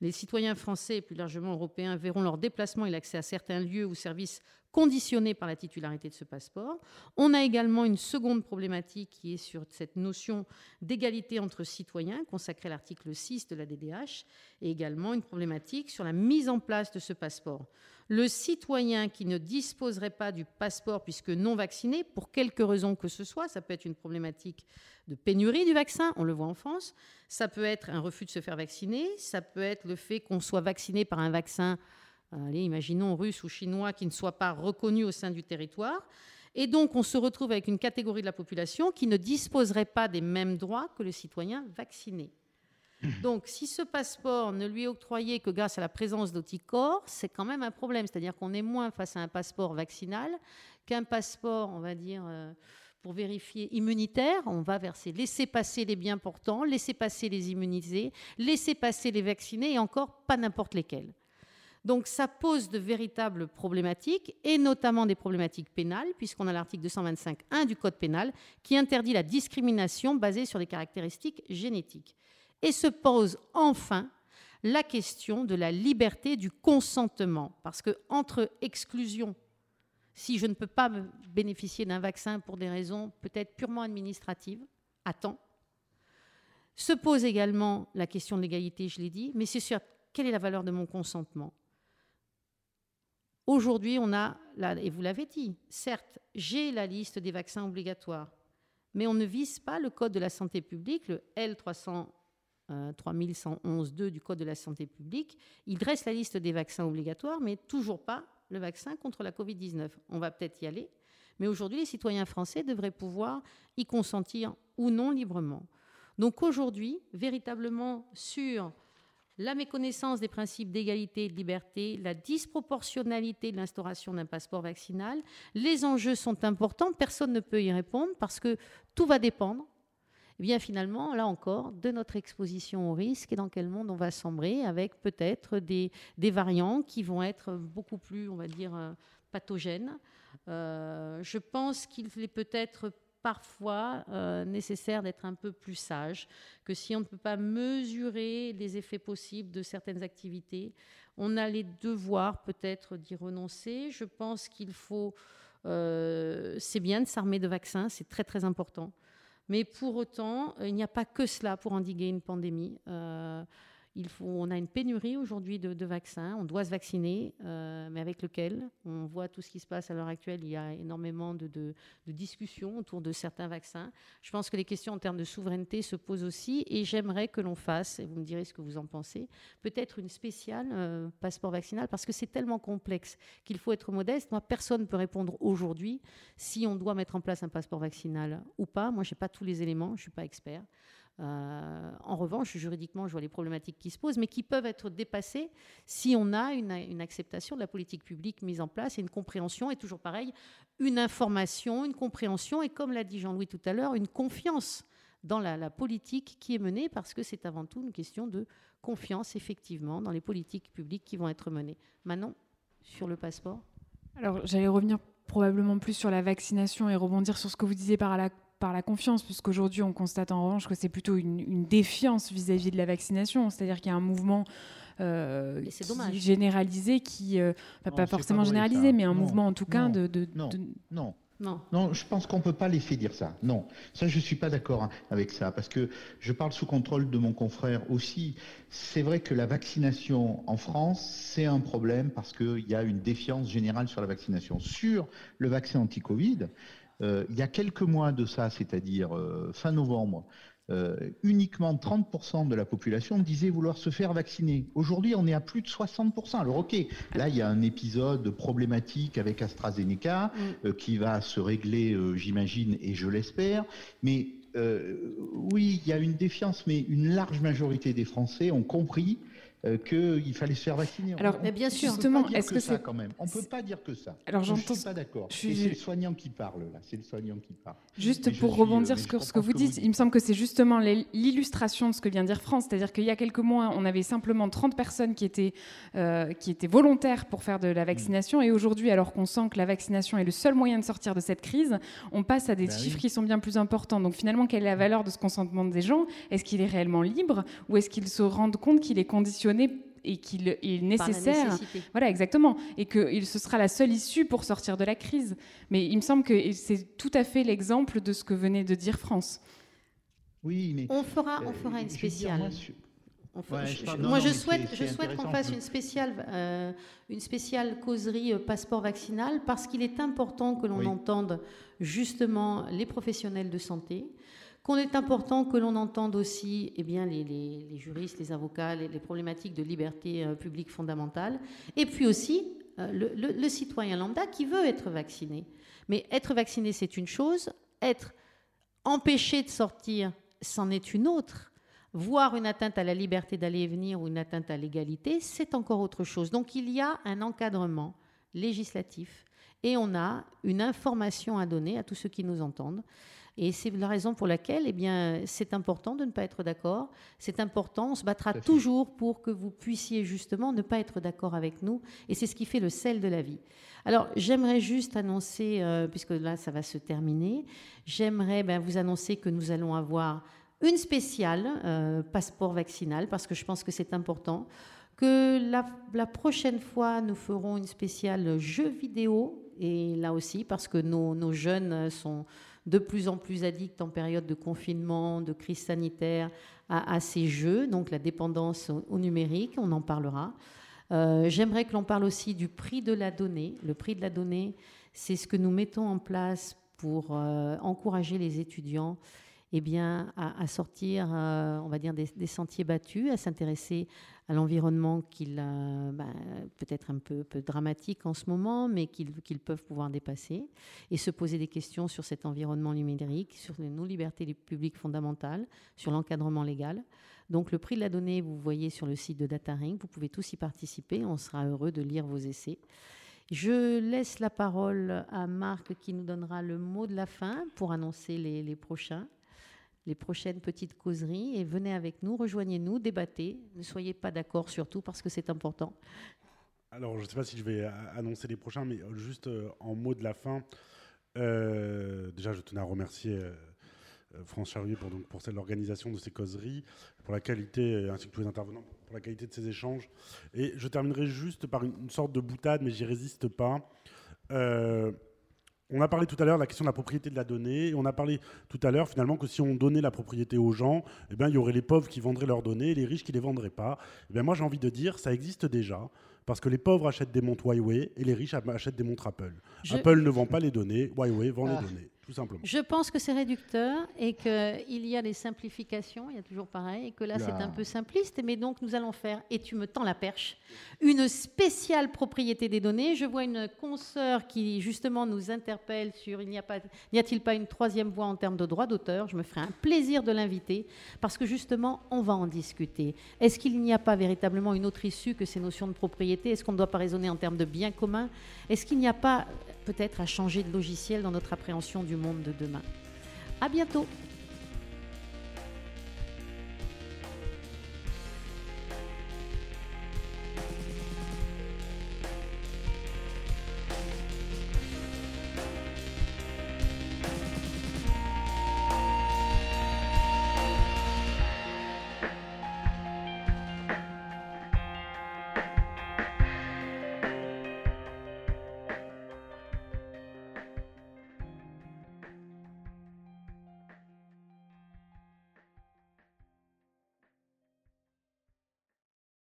Les citoyens français et plus largement européens verront leur déplacement et l'accès à certains lieux ou services conditionnés par la titularité de ce passeport. On a également une seconde problématique qui est sur cette notion d'égalité entre citoyens consacrée à l'article 6 de la DDH et également une problématique sur la mise en place de ce passeport le citoyen qui ne disposerait pas du passeport puisque non vacciné, pour quelque raison que ce soit, ça peut être une problématique de pénurie du vaccin, on le voit en France, ça peut être un refus de se faire vacciner, ça peut être le fait qu'on soit vacciné par un vaccin, allez, imaginons russe ou chinois, qui ne soit pas reconnu au sein du territoire. Et donc, on se retrouve avec une catégorie de la population qui ne disposerait pas des mêmes droits que le citoyen vacciné. Donc, si ce passeport ne lui est octroyé que grâce à la présence d'anticorps, c'est quand même un problème. C'est-à-dire qu'on est moins face à un passeport vaccinal qu'un passeport, on va dire, euh, pour vérifier immunitaire. On va verser laisser passer les bien portants, laisser passer les immunisés, laisser passer les vaccinés et encore pas n'importe lesquels. Donc ça pose de véritables problématiques, et notamment des problématiques pénales, puisqu'on a l'article 225.1 du Code pénal qui interdit la discrimination basée sur des caractéristiques génétiques et se pose enfin la question de la liberté du consentement. Parce que entre exclusion, si je ne peux pas bénéficier d'un vaccin pour des raisons peut-être purement administratives, à temps, se pose également la question de l'égalité, je l'ai dit, mais c'est sûr, quelle est la valeur de mon consentement Aujourd'hui, on a, et vous l'avez dit, certes, j'ai la liste des vaccins obligatoires, mais on ne vise pas le Code de la santé publique, le L300. 3111-2 du Code de la santé publique, il dresse la liste des vaccins obligatoires, mais toujours pas le vaccin contre la Covid-19. On va peut-être y aller, mais aujourd'hui, les citoyens français devraient pouvoir y consentir ou non librement. Donc aujourd'hui, véritablement sur la méconnaissance des principes d'égalité et de liberté, la disproportionnalité de l'instauration d'un passeport vaccinal. Les enjeux sont importants, personne ne peut y répondre parce que tout va dépendre, eh finalement, là encore, de notre exposition au risque et dans quel monde on va sombrer avec peut-être des, des variants qui vont être beaucoup plus, on va dire, euh, pathogènes. Euh, je pense qu'il est peut-être parfois euh, nécessaire d'être un peu plus sage, que si on ne peut pas mesurer les effets possibles de certaines activités, on a les devoirs peut-être d'y renoncer. Je pense qu'il faut, euh, c'est bien de s'armer de vaccins, c'est très très important. Mais pour autant, il n'y a pas que cela pour endiguer une pandémie. Euh, on a une pénurie aujourd'hui de, vaccins, on doit se vacciner, euh, mais avec lequel On voit tout ce qui se passe à l'heure actuelle, il y a énormément de, discussions autour de certains vaccins. Je pense que les questions en termes de souveraineté se posent aussi, et j'aimerais que l'on fasse, et vous me direz ce que vous en pensez, peut-être une spéciale euh, passeport vaccinal, parce que c'est tellement complexe qu'il faut être modeste. Moi, personne ne peut répondre aujourd'hui si on doit mettre en place un passeport vaccinal ou pas. Moi, je n'ai pas tous les éléments, je ne suis pas expert. Euh, en revanche, juridiquement, je vois les problématiques qui se posent, mais qui peuvent être dépassées si on a une, acceptation de la politique publique mise en place et une compréhension, et toujours pareil, une information, une compréhension, et comme l'a dit Jean-Louis tout à l'heure, une confiance dans la, politique qui est menée, parce que c'est avant tout une question de confiance, effectivement, dans les politiques publiques qui vont être menées. Manon, sur le passeport? Alors, j'allais revenir probablement plus sur la vaccination et rebondir sur ce que vous disiez par la par la confiance, puisqu'aujourd'hui on constate en revanche que c'est plutôt une, défiance vis-à-vis de la vaccination, c'est-à-dire qu'il y a un mouvement euh, généralisé qui, euh, pas forcément généralisé, mais un mouvement en tout cas de, non, non. Non. non. je pense qu'on ne peut pas laisser dire ça. Non, ça je ne suis pas d'accord hein, avec ça, parce que je parle sous contrôle de mon confrère aussi. C'est vrai que la vaccination en France, c'est un problème parce qu'il y a une défiance générale sur la vaccination. Sur le vaccin anti-Covid, euh, il y a quelques mois de ça, c'est-à-dire euh, fin novembre, euh, uniquement 30% de la population disait vouloir se faire vacciner. Aujourd'hui, on est à plus de 60%. Alors ok, là, il y a un épisode problématique avec AstraZeneca mm. qui va se régler, j'imagine, et je l'espère. Mais oui, il y a une défiance, mais une large majorité des Français ont compris euh, qu'il fallait se faire vacciner. Alors, mais bien sûr, justement, est-ce que, ça quand même On peut pas dire que ça. Alors, je suis pas d'accord. C'est le soignant qui parle là. C'est le soignant qui parle. Juste pour rebondir euh, sur ce que vous dites, il me semble que c'est justement l'illustration de ce que vient dire France, c'est-à-dire qu'il y a quelques mois, on avait simplement 30 personnes qui étaient euh, qui étaient volontaires pour faire de la vaccination, et aujourd'hui, alors qu'on sent que la vaccination est le seul moyen de sortir de cette crise, on passe à des bah chiffres qui sont bien plus importants. Donc finalement, quelle est la valeur de ce consentement des gens? Est-ce qu'il est réellement libre, ou est-ce qu'ils se rendent compte qu'il est conditionné et qu'il est nécessaire. Voilà, exactement. Et que ce sera la seule issue pour sortir de la crise. Mais il me semble que c'est tout à fait l'exemple de ce que venait de dire France. Oui, mais. On fera, on fera une spéciale. moi, je, souhaite, je souhaite qu'on fasse une spéciale, euh, une spéciale causerie euh, passeport vaccinal parce qu'il est important que l'on entende justement les professionnels de santé, qu'on est important que l'on entende aussi eh bien, les, juristes, les avocats, les, problématiques de liberté euh, publique fondamentale, et puis aussi euh, le, citoyen lambda qui veut être vacciné. Mais être vacciné, c'est une chose, être empêché de sortir, c'en est une autre. Voir une atteinte à la liberté d'aller et venir ou une atteinte à l'égalité, c'est encore autre chose. Donc il y a un encadrement législatif et on a une information à donner à tous ceux qui nous entendent. Et c'est la raison pour laquelle eh bien, c'est important de ne pas être d'accord. C'est important, on se battra toujours pour que vous puissiez justement ne pas être d'accord avec nous. Et c'est ce qui fait le sel de la vie. Alors, j'aimerais juste annoncer, euh, puisque là, ça va se terminer, j'aimerais ben, vous annoncer que nous allons avoir une spéciale euh, passeport vaccinal, parce que je pense que c'est important. Que la, la, prochaine fois, nous ferons une spéciale jeu vidéo, et là aussi, parce que nos, nos jeunes sont de plus en plus addicts en période de confinement, de crise sanitaire à, ces jeux, donc la dépendance au, numérique, on en parlera. Euh, j'aimerais que l'on parle aussi du prix de la donnée. Le prix de la donnée, c'est ce que nous mettons en place pour encourager les étudiants eh bien, à, sortir, on va dire, des, sentiers battus, à s'intéresser à l'environnement qu'il bah, peut-être un peu, peu, dramatique en ce moment, mais qu'ils peuvent pouvoir dépasser, et se poser des questions sur cet environnement numérique, sur nos libertés publiques fondamentales, sur l'encadrement légal. Donc le prix de la donnée, vous voyez sur le site de DataRing, vous pouvez tous y participer, on sera heureux de lire vos essais. Je laisse la parole à Marc qui nous donnera le mot de la fin pour annoncer les, prochains, les prochaines petites causeries. Et venez avec nous, rejoignez-nous, débattez. Ne soyez pas d'accord surtout parce que c'est important. Alors, je ne sais pas si je vais annoncer les prochains, mais juste euh, en mot de la fin, euh, déjà, je tenais à remercier euh, euh, France Charrier pour, pour l'organisation de ces causeries, pour la qualité, euh, ainsi que tous les intervenants, pour la qualité de ces échanges. Et je terminerai juste par une, sorte de boutade, mais j'y résiste pas. Euh, on a parlé tout à l'heure de la question de la propriété de la donnée, et on a parlé tout à l'heure finalement que si on donnait la propriété aux gens, eh bien, il y aurait les pauvres qui vendraient leurs données et les riches qui ne les vendraient pas. Eh bien, moi j'ai envie de dire, ça existe déjà, parce que les pauvres achètent des montres Huawei et les riches achètent des montres Apple. Apple ne vend pas les données, Huawei vend les Je pense que c'est réducteur et qu'il y a des simplifications, il y a toujours pareil, et que là, c'est un peu simpliste. Mais donc, nous allons faire, et tu me tends la perche, une spéciale propriété des données. Je vois une consoeur qui, justement, nous interpelle sur il n'y a, pas, n'y a-t-il pas une troisième voie en termes de droit d'auteur? Je me ferai un plaisir de l'inviter parce que, justement, on va en discuter. Est-ce qu'il n'y a pas véritablement une autre issue que ces notions de propriété? Est-ce qu'on ne doit pas raisonner en termes de biens communs? Est-ce qu'il n'y a pas peut-être à changer de logiciel dans notre appréhension du monde de demain. À bientôt!